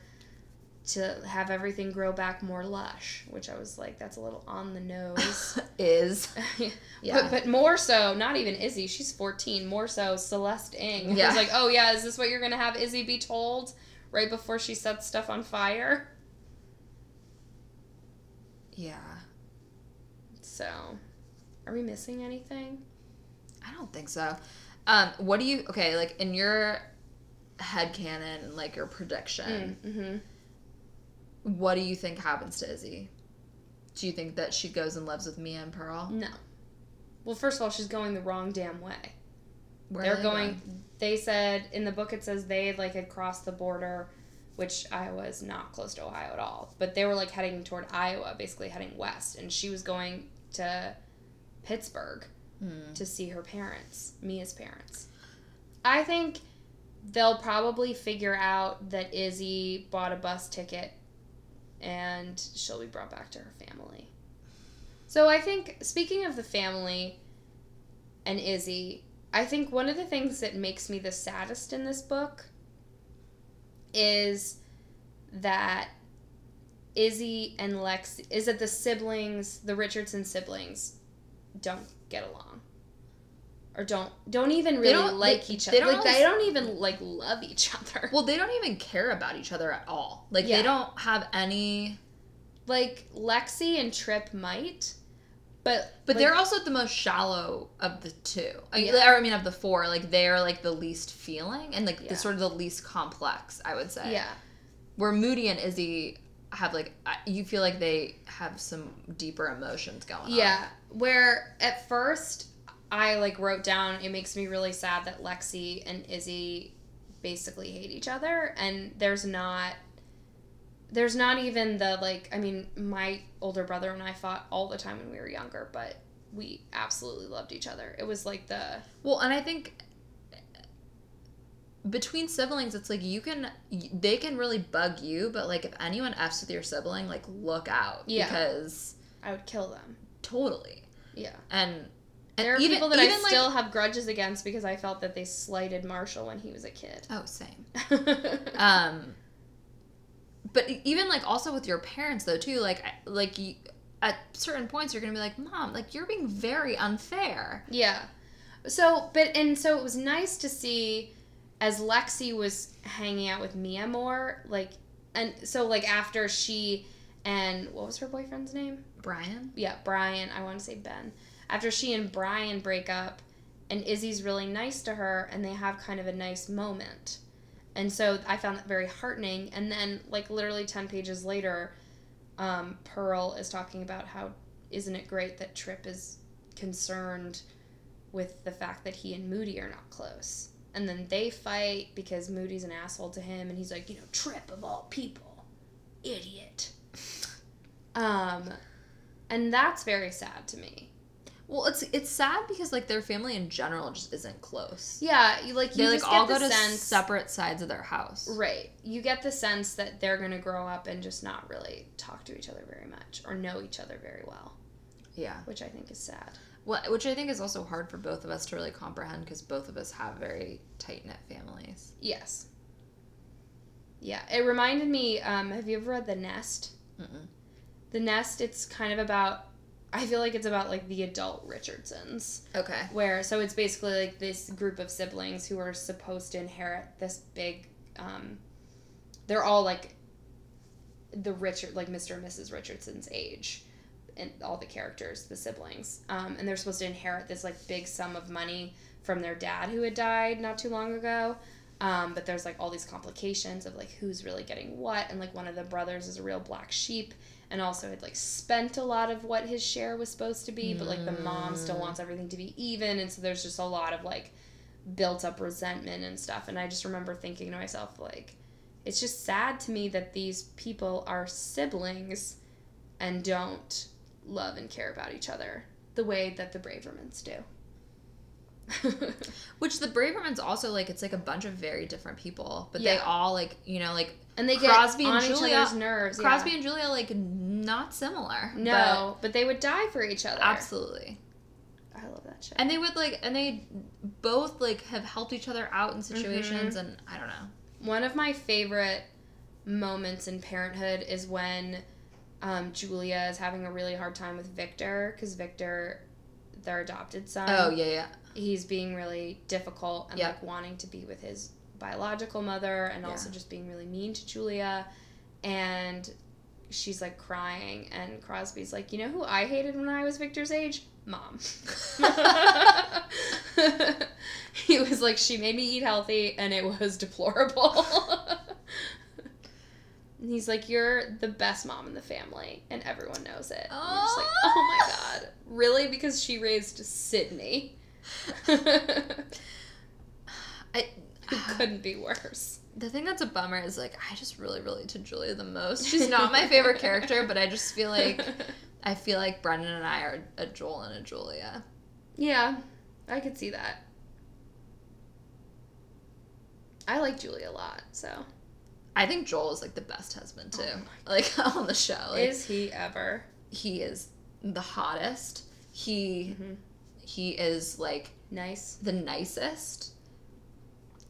to have everything grow back more lush, which I was like, that's a little on the nose. is yeah. But, but more so, not even Izzy. She's 14. More so, Celeste Ng. Yeah. was like, oh yeah, is this what you're gonna have Izzy be told right before she sets stuff on fire? yeah. So, are we missing anything? I don't think so. Um, what do you okay, like in your head canon and like your prediction, Mm-hmm. what do you think happens to Izzy? Do you think that she goes and lives with Mia and Pearl? No. Well, first of all, she's going the wrong damn way. Where They're they going. They said in the book it says they like had crossed the border, which Iowa is not close to Ohio at all. But they were like heading toward Iowa, basically heading west, and she was going to Pittsburgh Hmm. to see her parents, Mia's parents. I think they'll probably figure out that Izzy bought a bus ticket and she'll be brought back to her family. So I think, speaking of the family and Izzy, I think one of the things that makes me the saddest in this book is that Izzy and Lex is that the siblings, the Richardson siblings, don't get along. Or don't don't even really don't- like they- each they other. don't Like always- they don't even like love each other. Well, they don't even care about each other at all. Like Yeah. they don't have any like Lexi and Trip might, but But like, they're also the most shallow of the two. I, Yeah. or I mean, of the four. Like they're like the least feeling and like Yeah. the sort of the least complex. I would say. yeah. Where Moody and Izzy have like you feel like they have some deeper emotions going on. Yeah, where at first I like wrote down it makes me really sad that Lexi and Izzy basically hate each other and there's not there's not even the like I mean my older brother and I fought all the time when we were younger but we absolutely loved each other. It was like the Well, and I think between siblings, it's like you can they can really bug you, but like if anyone f's with your sibling, like look out Yeah. because I would kill them. totally Yeah. and. And There are even, people that I like- still have grudges against because I felt that they slighted Marshall when he was a kid. oh same um but even like also with your parents though too like like you, at certain points you're gonna be like mom like you're being very unfair Yeah. So, but and so it was nice to see as Lexi was hanging out with Mia more, like, and so like after she and what was her boyfriend's name? Brian Yeah, Brian. I want to say Ben. After she and Brian break up, and Izzy's really nice to her, and they have kind of a nice moment. And so I found that very heartening. And then, like, literally 10 pages later, um, Pearl is talking about how isn't it great that Trip is concerned with the fact that he and Moody are not close. And then they fight because Moody's an asshole to him, and he's like, you know, Trip of all people, idiot. Um, and that's very sad to me. Well, it's it's sad because like their family in general just isn't close. Yeah, you like you They like all get go the to sense separate sides of their house. Right. You get the sense that they're going to grow up and just not really talk to each other very much or know each other very well, Yeah. which I think is sad. Well, which I think is also hard for both of us to really comprehend because both of us have very tight knit families. Yes. Yeah, it reminded me. Um, have you ever read The Nest? Mm-mm. The Nest. It's kind of about. I feel like it's about like the adult Richardsons, Okay. where so it's basically like this group of siblings who are supposed to inherit this big. Um, they're all like the Richard, like Mr. and Mrs. Richardson's age, and all the characters, the siblings, um, and they're supposed to inherit this like big sum of money from their dad who had died not too long ago. Um, but there's like all these complications of like who's really getting what, and like one of the brothers is a real black sheep, and also had like spent a lot of what his share was supposed to be, but like the mom still mm. wants everything to be even, and so there's just a lot of like built up resentment and stuff. And I just remember thinking to myself like, it's just sad to me that these people are siblings and don't love and care about each other the way that the Bravermans do. Which the Bravermans also like it's like a bunch of very different people, but they all like you know like and they get Crosby and on each Julia- other's nerves. yeah. Crosby and Julia like not similar. no, but, they would die for each other. absolutely. I love that shit. And they would like and they both like have helped each other out in Mm-hmm. situations and I don't know. One of my favorite moments in Parenthood is when um, Julia is having a really hard time with Victor because Victor, their adopted son, oh yeah yeah. he's being really difficult and Yep. like wanting to be with his biological mother and Yeah. also just being really mean to Julia. And she's like crying, and Crosby's like, You know who I hated when I was Victor's age? Mom. he was like, She made me eat healthy, and it was deplorable. And he's like, You're the best mom in the family, and everyone knows it. And you're just like, Oh my god. Really? Because she raised Sydney. I Couldn't be worse. the thing that's a bummer is like I just really relate to Julia the most. She's not my favorite character, but I just feel like I feel like Brendan and I are a Joel and a Julia. yeah, I could see that. I like Julie a lot, so. I think Joel is like the best husband too. Oh like on the show. Like Is he ever? he is the hottest. He Mhm. he is like Nice. the nicest.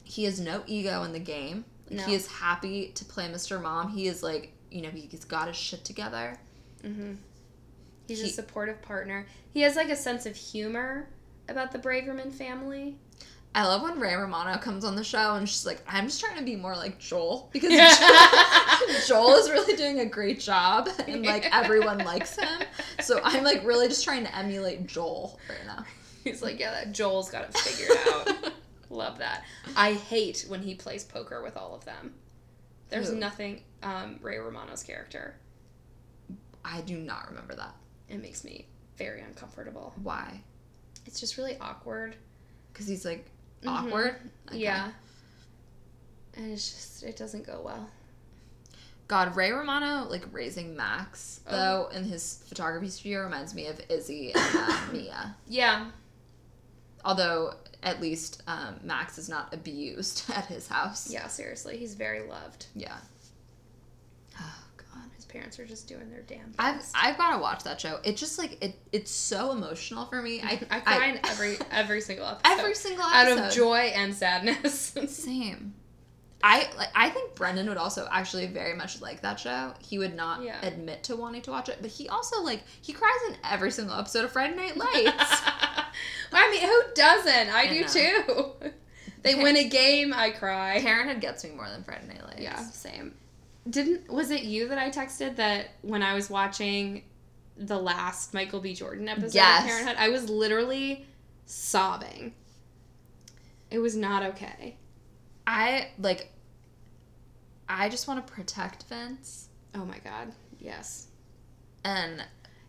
He has no ego in the game. Like, No. He is happy to play Mr. Mom. He is like, you know, he's got his shit together. hmm He's a supportive partner. He has like a sense of humor about the Braverman family. I love when Ray Romano comes on the show and she's like, I'm just trying to be more like Joel because Joel is really doing a great job and like everyone likes him. So I'm like really just trying to emulate Joel right now. He's like, yeah, that Joel's got it figured out. Love that. I hate when he plays poker with all of them. There's Who? nothing, um, Ray Romano's character. I do not remember that. It makes me very uncomfortable. Why? It's just really awkward. Because he's like Mhm. awkward. Okay. Yeah. And it's just, it doesn't go well. God, Ray Romano like raising Max Oh. though in his photography studio reminds me of Izzy and uh, Mia. Yeah. Although at least um, Max is not abused at his house. Yeah, seriously. He's very loved. Yeah. Oh God. His parents are just doing their damn Best. I've. I've got to watch that show. It just like it it's so emotional for me. I I cry in every every single episode. every single out of joy and sadness. Same. I like. I think Brendan would also actually very much like that show. He would not Yeah. admit to wanting to watch it, but he also like he cries in every single episode of Friday Night Lights. I mean, who doesn't? I, I do know. too. They win a game, I cry. Parenthood gets me more than Friday Night Lights. Yeah, same. Didn't was it you that I texted that when I was watching the last Michael B. Jordan episode Yes. of Parenthood, I was literally sobbing. It was not okay. I like. I just want to protect Vince, Oh my god. Yes. and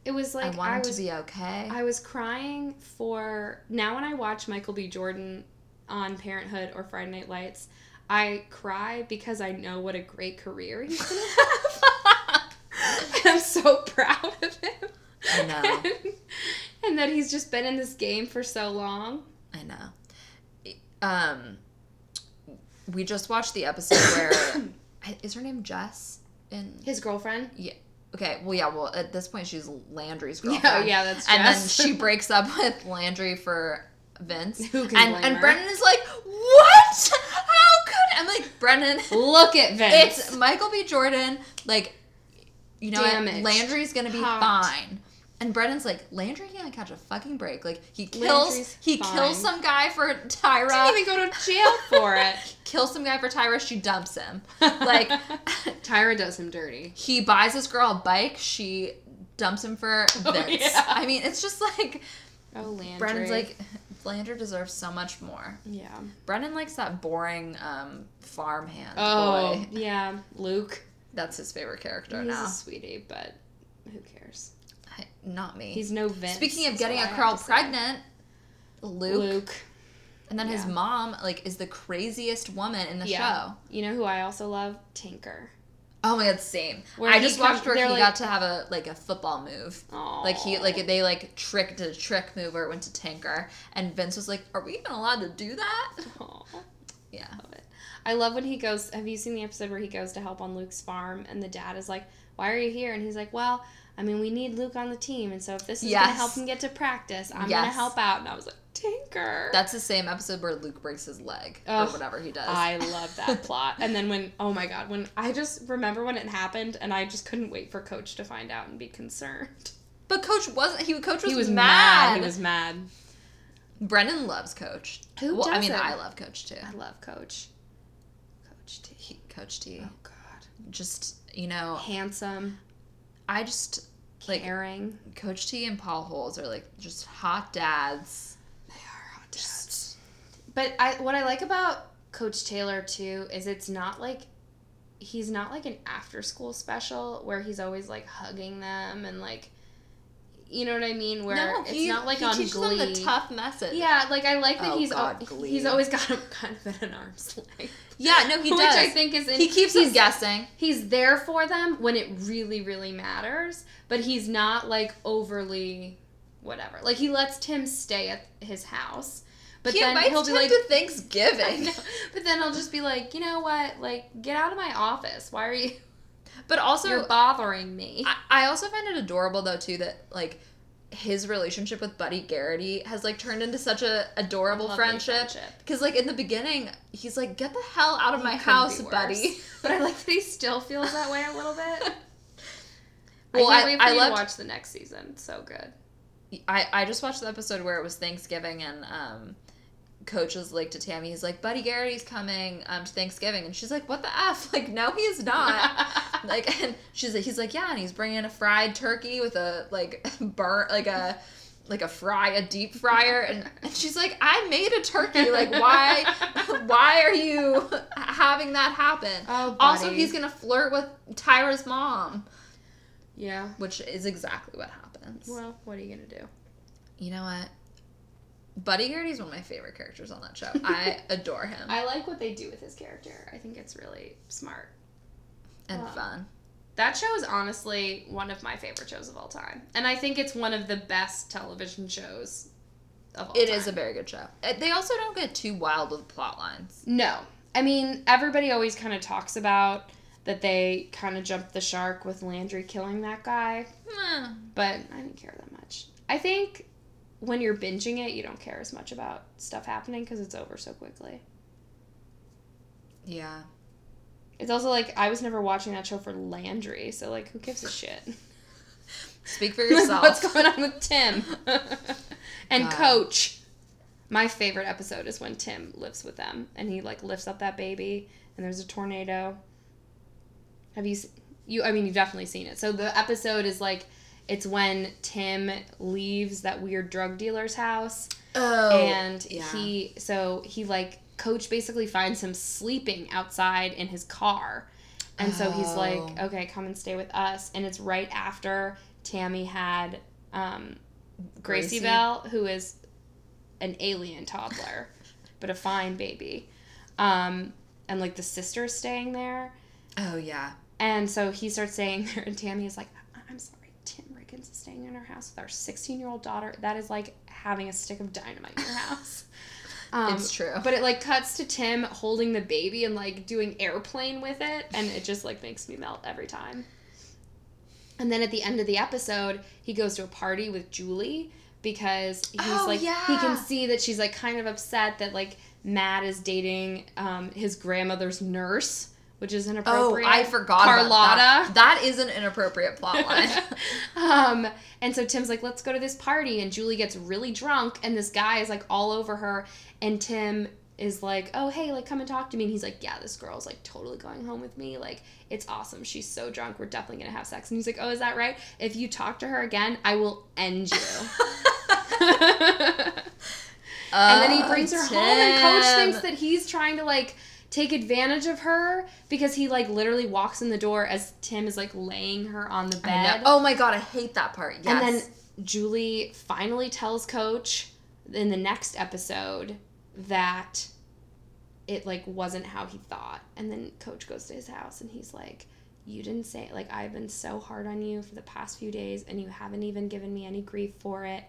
It was like I want I was to be okay. I was crying for now when I watch Michael B. Jordan on Parenthood or Friday Night Lights, I cry because I know what a great career he's gonna have. and I'm so proud of him. I know. And, and that he's just been in this game for so long. I know. Um, we just watched the episode where is her name Jess? In His girlfriend. yeah. Okay, well, yeah, well, at this point, she's Landry's girlfriend. yeah, yeah, that's And then she breaks up with Landry for Vince. Who can and and her? Brendan is like, what? How could I'm like Brendan? Look at Vince. It's Michael B. Jordan. Like, you know Damaged. what? Landry's gonna be Hot. fine. And Brendan's like, Landry can't catch a fucking break. Like he kills Landry's he fine. kills some guy for Tyra. didn't even go to jail for it. kills some guy for Tyra, she dumps him. Like Tyra does him dirty. he buys this girl a bike, she dumps him for Vince. Oh, yeah. I mean, it's just like Oh, Landry. Brendan's like Landry deserves so much more. yeah. Brendan likes that boring um, farmhand Oh, boy. yeah. Luke. That's his favorite character He's now. a sweetie, but who cares? Not me. He's no Vince. Speaking of getting a a I have girl pregnant, Luke, Luke. and then his mom like is the craziest woman in the Yeah. show. You know who I also love? Tinker. Oh my god, same. Where I just watched where he like- got to have a like a football move. Oh. Like he like they like tricked a trick move where it went to Tinker, and Vince was like, "Are we even allowed to do that?" Yeah. love it. I love when he goes. Have you seen the episode where he goes to help on Luke's farm, and the dad is like, "Why are you here?" And he's like, "Well, I mean, we need Luke on the team, and so if this is gonna help him get to practice, I'm gonna help out." And I was like, "Tinker." That's the same episode where Luke breaks his leg Ugh, or whatever he does. I love that plot. And then when, oh my god, when I just remember when it happened, and I just couldn't wait for Coach to find out and be concerned. but Coach wasn't. He Coach was, he was mad. mad. He was mad. Brendan loves Coach. Who well, I mean. I love Coach too. I love Coach. Coach T. He, Coach T. Oh god, Just you know, handsome, I just like caring. Coach T and Paul Holes are like just hot dads. They are hot dads. But I what I like about Coach Taylor too is it's not like he's not like an after school special where he's always like hugging them and like you know what I mean where no, it's not like he on teaches Glee. them the tough message. yeah, like I like that Oh, he's God, al- Glee. he's always got him kind of at an arm's length. Yeah, no, he Which does. I think is in, he keeps he's- guessing. He's there for them when it really really matters, but he's not like overly whatever. Like he lets Tim stay at his house. But he then he'll be like to Thanksgiving. But then I'll just be like, you know what? Like, get out of my office. Why are you? But also, You're bothering me. I, I also find it adorable though too that like his relationship with Buddy Garrity has like turned into such a adorable friendship. Because like in the beginning, he's like, "Get the hell out of my house, buddy." But I like that he still feels that way a little bit. Well, I I- can't wait for I you loved- to watch the next season. So good. I I just watched the episode where it was Thanksgiving and um. Coach was like to Tammy, he's like, Buddy Garrity's coming um, to Thanksgiving, and she's like, "What the f? Like, no, he is not." like, and she's like, he's like, "Yeah," and he's bringing a fried turkey with a like burnt, like a like a fry, a deep fryer, and, and she's like, "I made a turkey. Like, why, why are you having that happen?" Oh, Also, he's gonna flirt with Tyra's mom, yeah. which is exactly what happens. Well, what are you gonna do? You know what? Buddy Garrity's one of my favorite characters on that show. I adore him I like what they do with his character. I think it's really smart. and Wow. fun. That show is honestly one of my favorite shows of all time, and I think it's one of the best television shows of all It time. is a very good show. Uh, They also don't get too wild with plot lines. No. I mean, everybody always kind of talks about that they kind of jumped the shark with Landry killing that guy, Eh, but I didn't care that much. I think when you're binging it, you don't care as much about stuff happening because it's over so quickly. Yeah. It's also like I was never watching that show for Landry, so like who gives a shit? Speak for yourself. What's going on with Tim? and God. Coach. My favorite episode is when Tim lives with them and he like lifts up that baby and there's a tornado. Have you you I mean you've definitely seen it. So the episode is like it's when Tim leaves that weird drug dealer's house Oh. and yeah. he so he like coach basically finds him sleeping outside in his car and so he's like Oh. okay come and stay with us and it's right after tammy had um, gracie, Gracie. Belle who is an alien toddler but a fine baby um, and like the sister's staying there Oh yeah. and so he starts saying there and tammy is like "I- i'm sorry tim rick Morgan's is staying in our house with our 16 year old daughter. That is like having a stick of dynamite in your house. Um, It's true. But it like cuts to Tim holding the baby and like doing airplane with it, and it just like makes me melt every time. And then at the end of the episode, he goes to a party with Julie because he's Oh, like he can see that she's like kind of upset that like Matt is dating um, his grandmother's nurse, which is inappropriate. Oh. I forgot. Carlotta. About that. that is an inappropriate plot line. um, and so Tim's like, let's go to this party. And Julie gets really drunk, and this guy is like all over her. And Tim is like, oh, hey, like, come and talk to me. And he's like, yeah, this girl's like totally going home with me. Like, it's awesome. She's so drunk. We're definitely going to have sex. And he's like, oh, is that right? If you talk to her again, I will end you. and then he brings her home, and Coach thinks that he's trying to like take advantage of her because he like literally walks in the door as Tim is like laying her on the bed. Oh my god, I hate that part. Yes. And then Julie finally tells Coach in the next episode that it like wasn't how he thought. And then Coach goes to his house and he's like, "You didn't say like I've been so hard on you for the past few days and you haven't even given me any grief for it."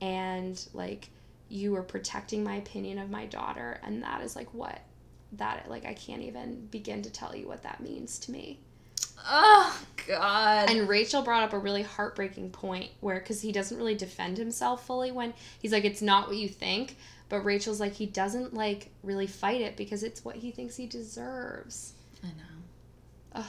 And like you were protecting my opinion of my daughter and that is like what that like I can't even begin to tell you what that means to me. oh god. And Rachel brought up a really heartbreaking point where, because he doesn't really defend himself fully when he's like, it's not what you think. But Rachel's like, he doesn't like really fight it because it's what he thinks he deserves. I know. Ugh,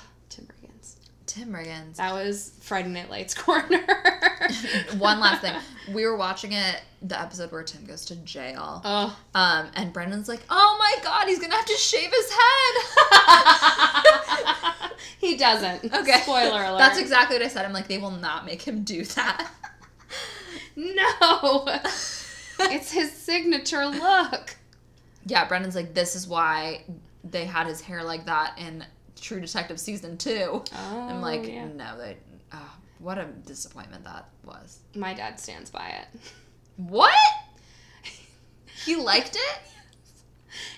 Tim Riggins. That was Friday Night Lights corner. One last thing. We were watching it, the episode where Tim goes to jail. Oh. Um, and Brendan's like, oh my god, he's gonna have to shave his head. he doesn't. okay. Spoiler alert. That's exactly what I said. I'm like, they will not make him do that. No. it's his signature look. yeah, Brendan's like, this is why they had his hair like that in True Detective season two. Oh, I'm like, yeah. no, they. Oh, what a disappointment that was. My dad stands by it. What? He liked it?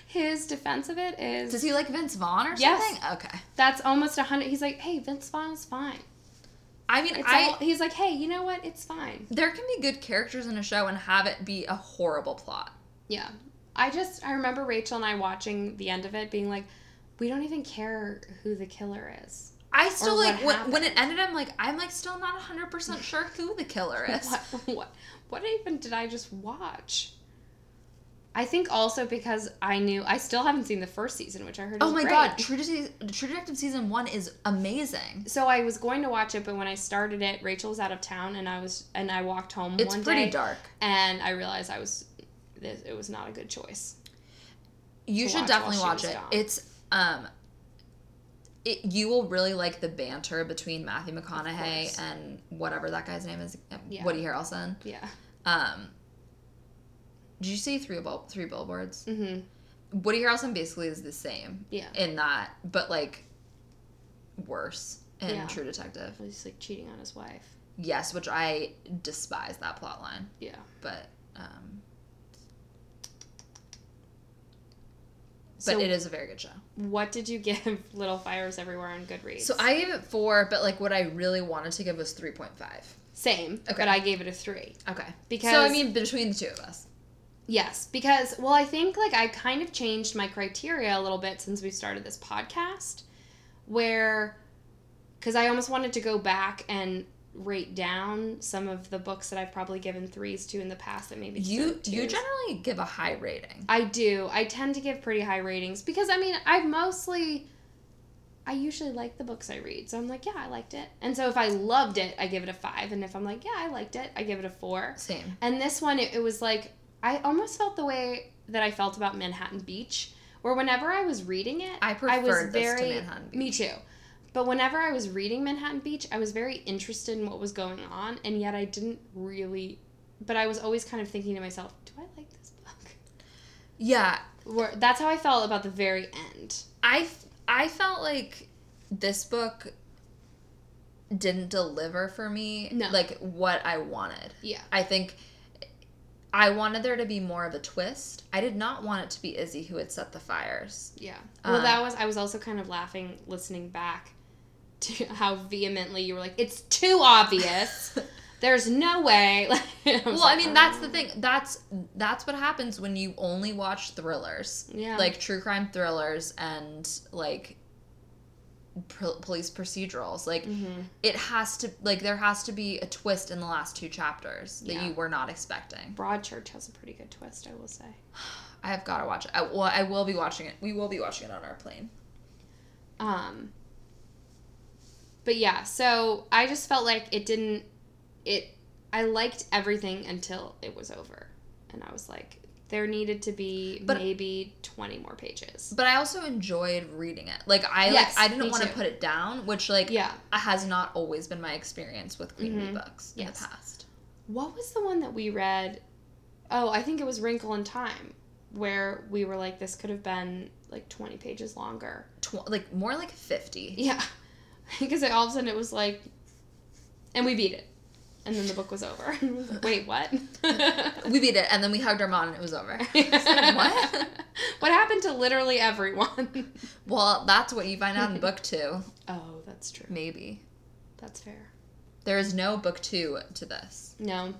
His defense of it is Does he like Vince Vaughn or Yes. something? Okay. that's almost a hundred. He's like, hey, Vince Vaughn is fine. I mean, It's I all, he's like, hey, you know what? It's fine. there can be good characters in a show and have it be a horrible plot. Yeah. I just I remember Rachel and I watching the end of it being like, we don't even care who the killer is. I still like when, when it ended. I'm like, I'm like still not 100 percent sure who the killer is. What what what even did I just watch? I think also because I knew I still haven't seen the first season, which I heard. Oh my great. god, True, Det- True Detective season one is amazing. So I was going to watch it, but when I started it, Rachel was out of town, and I was and I walked home It's one pretty day, dark. and I realized I was this, it was not a good choice. You should watch definitely watch it. gone. It's um, it, you will really like the banter between Matthew McConaughey and whatever that guy's name is, uh, Yeah. Woody Harrelson. Yeah. Um, did you see three bill- three billboards? Mm-hmm. Woody Harrelson basically is the same Yeah. in that, but like worse in Yeah. True Detective. He's like cheating on his wife. Yes, which I despise that plot line, Yeah. but um, So but it is a very good show. what did you give Little Fires Everywhere on Goodreads? So I gave it four, but like what I really wanted to give was three point five. same, Okay. but I gave it a three. Okay. Because- so I mean between the two of us. Yes, because well, I think like I kind of changed my criteria a little bit since we started this podcast, where because I almost wanted to go back and rate down some of the books that I've probably given threes to in the past that maybe You you generally give a high rating. I do. I tend to give pretty high ratings because I mean I've mostly I usually like the books I read. So I'm like, yeah, I liked it. And so if I loved it, I give it a five. And if I'm like, yeah, I liked it, I give it a four. Same. And this one, it, it was like, I almost felt the way that I felt about Manhattan Beach, where whenever I was reading it, I was this to very, Manhattan Beach. Me too. But whenever I was reading Manhattan Beach, I was very interested in what was going on, and yet I didn't really. But I was always kind of thinking to myself, do I like this book? Yeah, Where, that's how I felt about the very end. I I felt like this book didn't deliver for me No. like what I wanted. Yeah. I think I wanted there to be more of a twist. I did not want it to be Izzy who had set the fires. Yeah. Well, Um, that was. I was also kind of laughing listening back to how vehemently you were like, it's too obvious. There's no way. I well, like, I mean, oh. that's the thing. That's that's what happens when you only watch thrillers. Yeah. Like true crime thrillers and like police procedurals. Like mm-hmm. it has to like there has to be a twist in the last two chapters that yeah. you were not expecting. Broadchurch has a pretty good twist, I will say. I have got to watch it. I, well, I will be watching it. We will be watching it on our plane. Um. But yeah, so I just felt like it didn't. It. I liked everything until it was over, and I was like, there needed to be but, maybe 20 more pages but i also enjoyed reading it like i yes, like i didn't want to put it down which like yeah has not always been my experience with queen mm-hmm. books in yes. the past what was the one that we read oh i think it was wrinkle in time where we were like this could have been like 20 pages longer Tw- like more like 50 yeah because all of a sudden it was like and we beat it and then the book was over. Wait, what? we beat it, and then we hugged our mom, and it was over. what? what happened to literally everyone? well, that's what you find out in book two. Oh, that's true. Maybe. That's fair. There is no book two to this. No.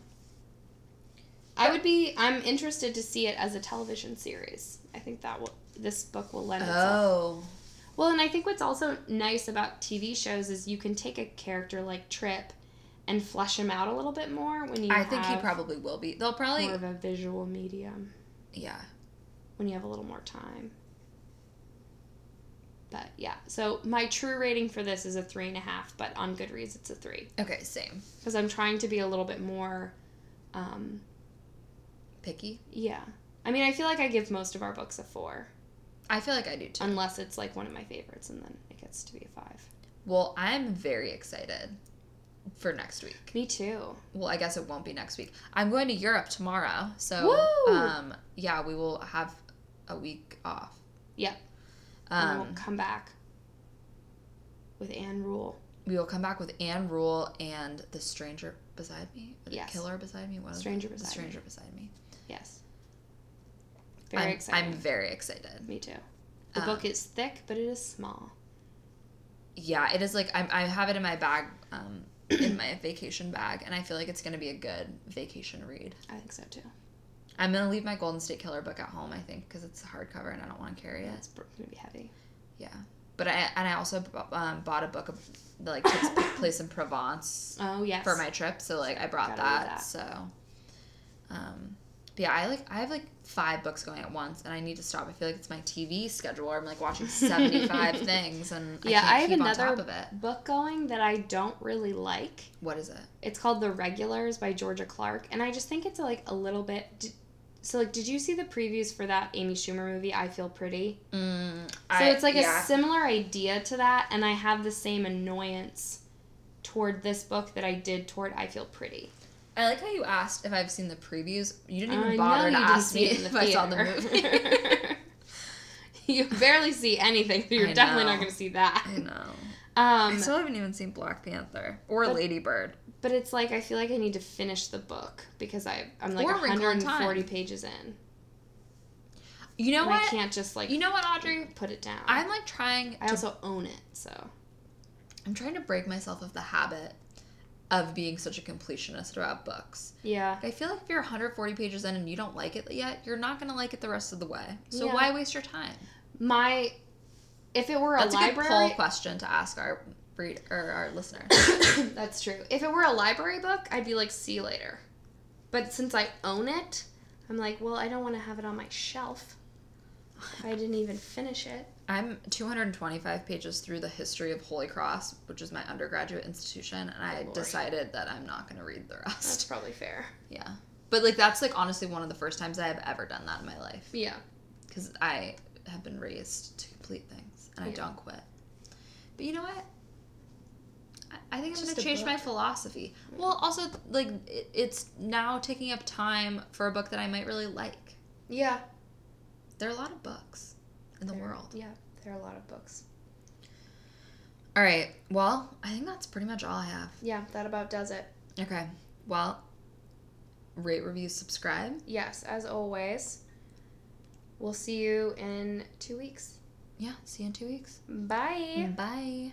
I would be. I'm interested to see it as a television series. I think that will. This book will lend itself. Oh. Well, and I think what's also nice about TV shows is you can take a character like Trip and flesh him out a little bit more when you. I think he probably will be. They'll probably more of a visual medium. Yeah. When you have a little more time. But yeah, so my true rating for this is a three and a half, but on Goodreads it's a three. Okay, same. Because I'm trying to be a little bit more. Um, Picky. Yeah, I mean, I feel like I give most of our books a four. I feel like I do too. Unless it's like one of my favorites, and then it gets to be a five. Well, I'm very excited for next week. Me too. Well, I guess it won't be next week. I'm going to Europe tomorrow, so um, yeah, we will have a week off. Yep. Um, we'll come back with Ann Rule. We will come back with Ann Rule and the stranger beside me. The yes. killer beside me. What stranger beside the stranger me. beside me. Yes. Very I'm, excited. I'm very excited. Me too. The um, book is thick, but it is small. Yeah, it is like I'm, I have it in my bag um, in my vacation bag, and I feel like it's going to be a good vacation read. I think so too. I'm gonna leave my Golden State Killer book at home. I think because it's a hardcover and I don't want to carry it. It's gonna be heavy. Yeah, but I and I also um, bought a book of that like takes place in Provence. Oh yes. For my trip, so like I brought that, that, So, um, yeah, I like I have like five books going at once, and I need to stop. I feel like it's my TV schedule. Where I'm like watching seventy five things, and yeah, I, I have another book going that I don't really like. What is it? It's called The Regulars by Georgia Clark, and I just think it's like a little bit. So like, did you see the previews for that Amy Schumer movie, I Feel Pretty? Mm, so I, it's like yeah. a similar idea to that, and I have the same annoyance toward this book that I did toward I Feel Pretty. I like how you asked if I've seen the previews. You didn't even bother to ask me if I saw the movie. you barely see anything, so you're I definitely not going to see that. I know. Um, I still haven't even seen Black Panther or but, Lady Bird. But it's like I feel like I need to finish the book because I I'm like or 140 pages in. You know what? I can't just like you know what, Audrey? Put it down. I'm like trying. I also own it, so I'm trying to break myself of the habit of being such a completionist about books. Yeah. I feel like if you're 140 pages in and you don't like it yet, you're not going to like it the rest of the way. So yeah. why waste your time? My if it were That's a library a poll question to ask our reader or our listener. That's true. If it were a library book, I'd be like see you later. But since I own it, I'm like, well, I don't want to have it on my shelf. I didn't even finish it. I'm 225 pages through the history of Holy Cross, which is my undergraduate institution, and I decided that I'm not going to read the rest. That's probably fair. Yeah. But like that's like honestly one of the first times I have ever done that in my life. Yeah. Cuz I have been raised to complete things and yeah. I don't quit. But you know what? I, think I'm going to change book. my philosophy. Well, also like it's now taking up time for a book that I might really like. Yeah. There are a lot of books in the there, world. Yeah, there are a lot of books. All right. Well, I think that's pretty much all I have. Yeah, that about does it. Okay. Well, rate, review, subscribe. Yes, as always. We'll see you in two weeks. Yeah, see you in two weeks. Bye. Bye.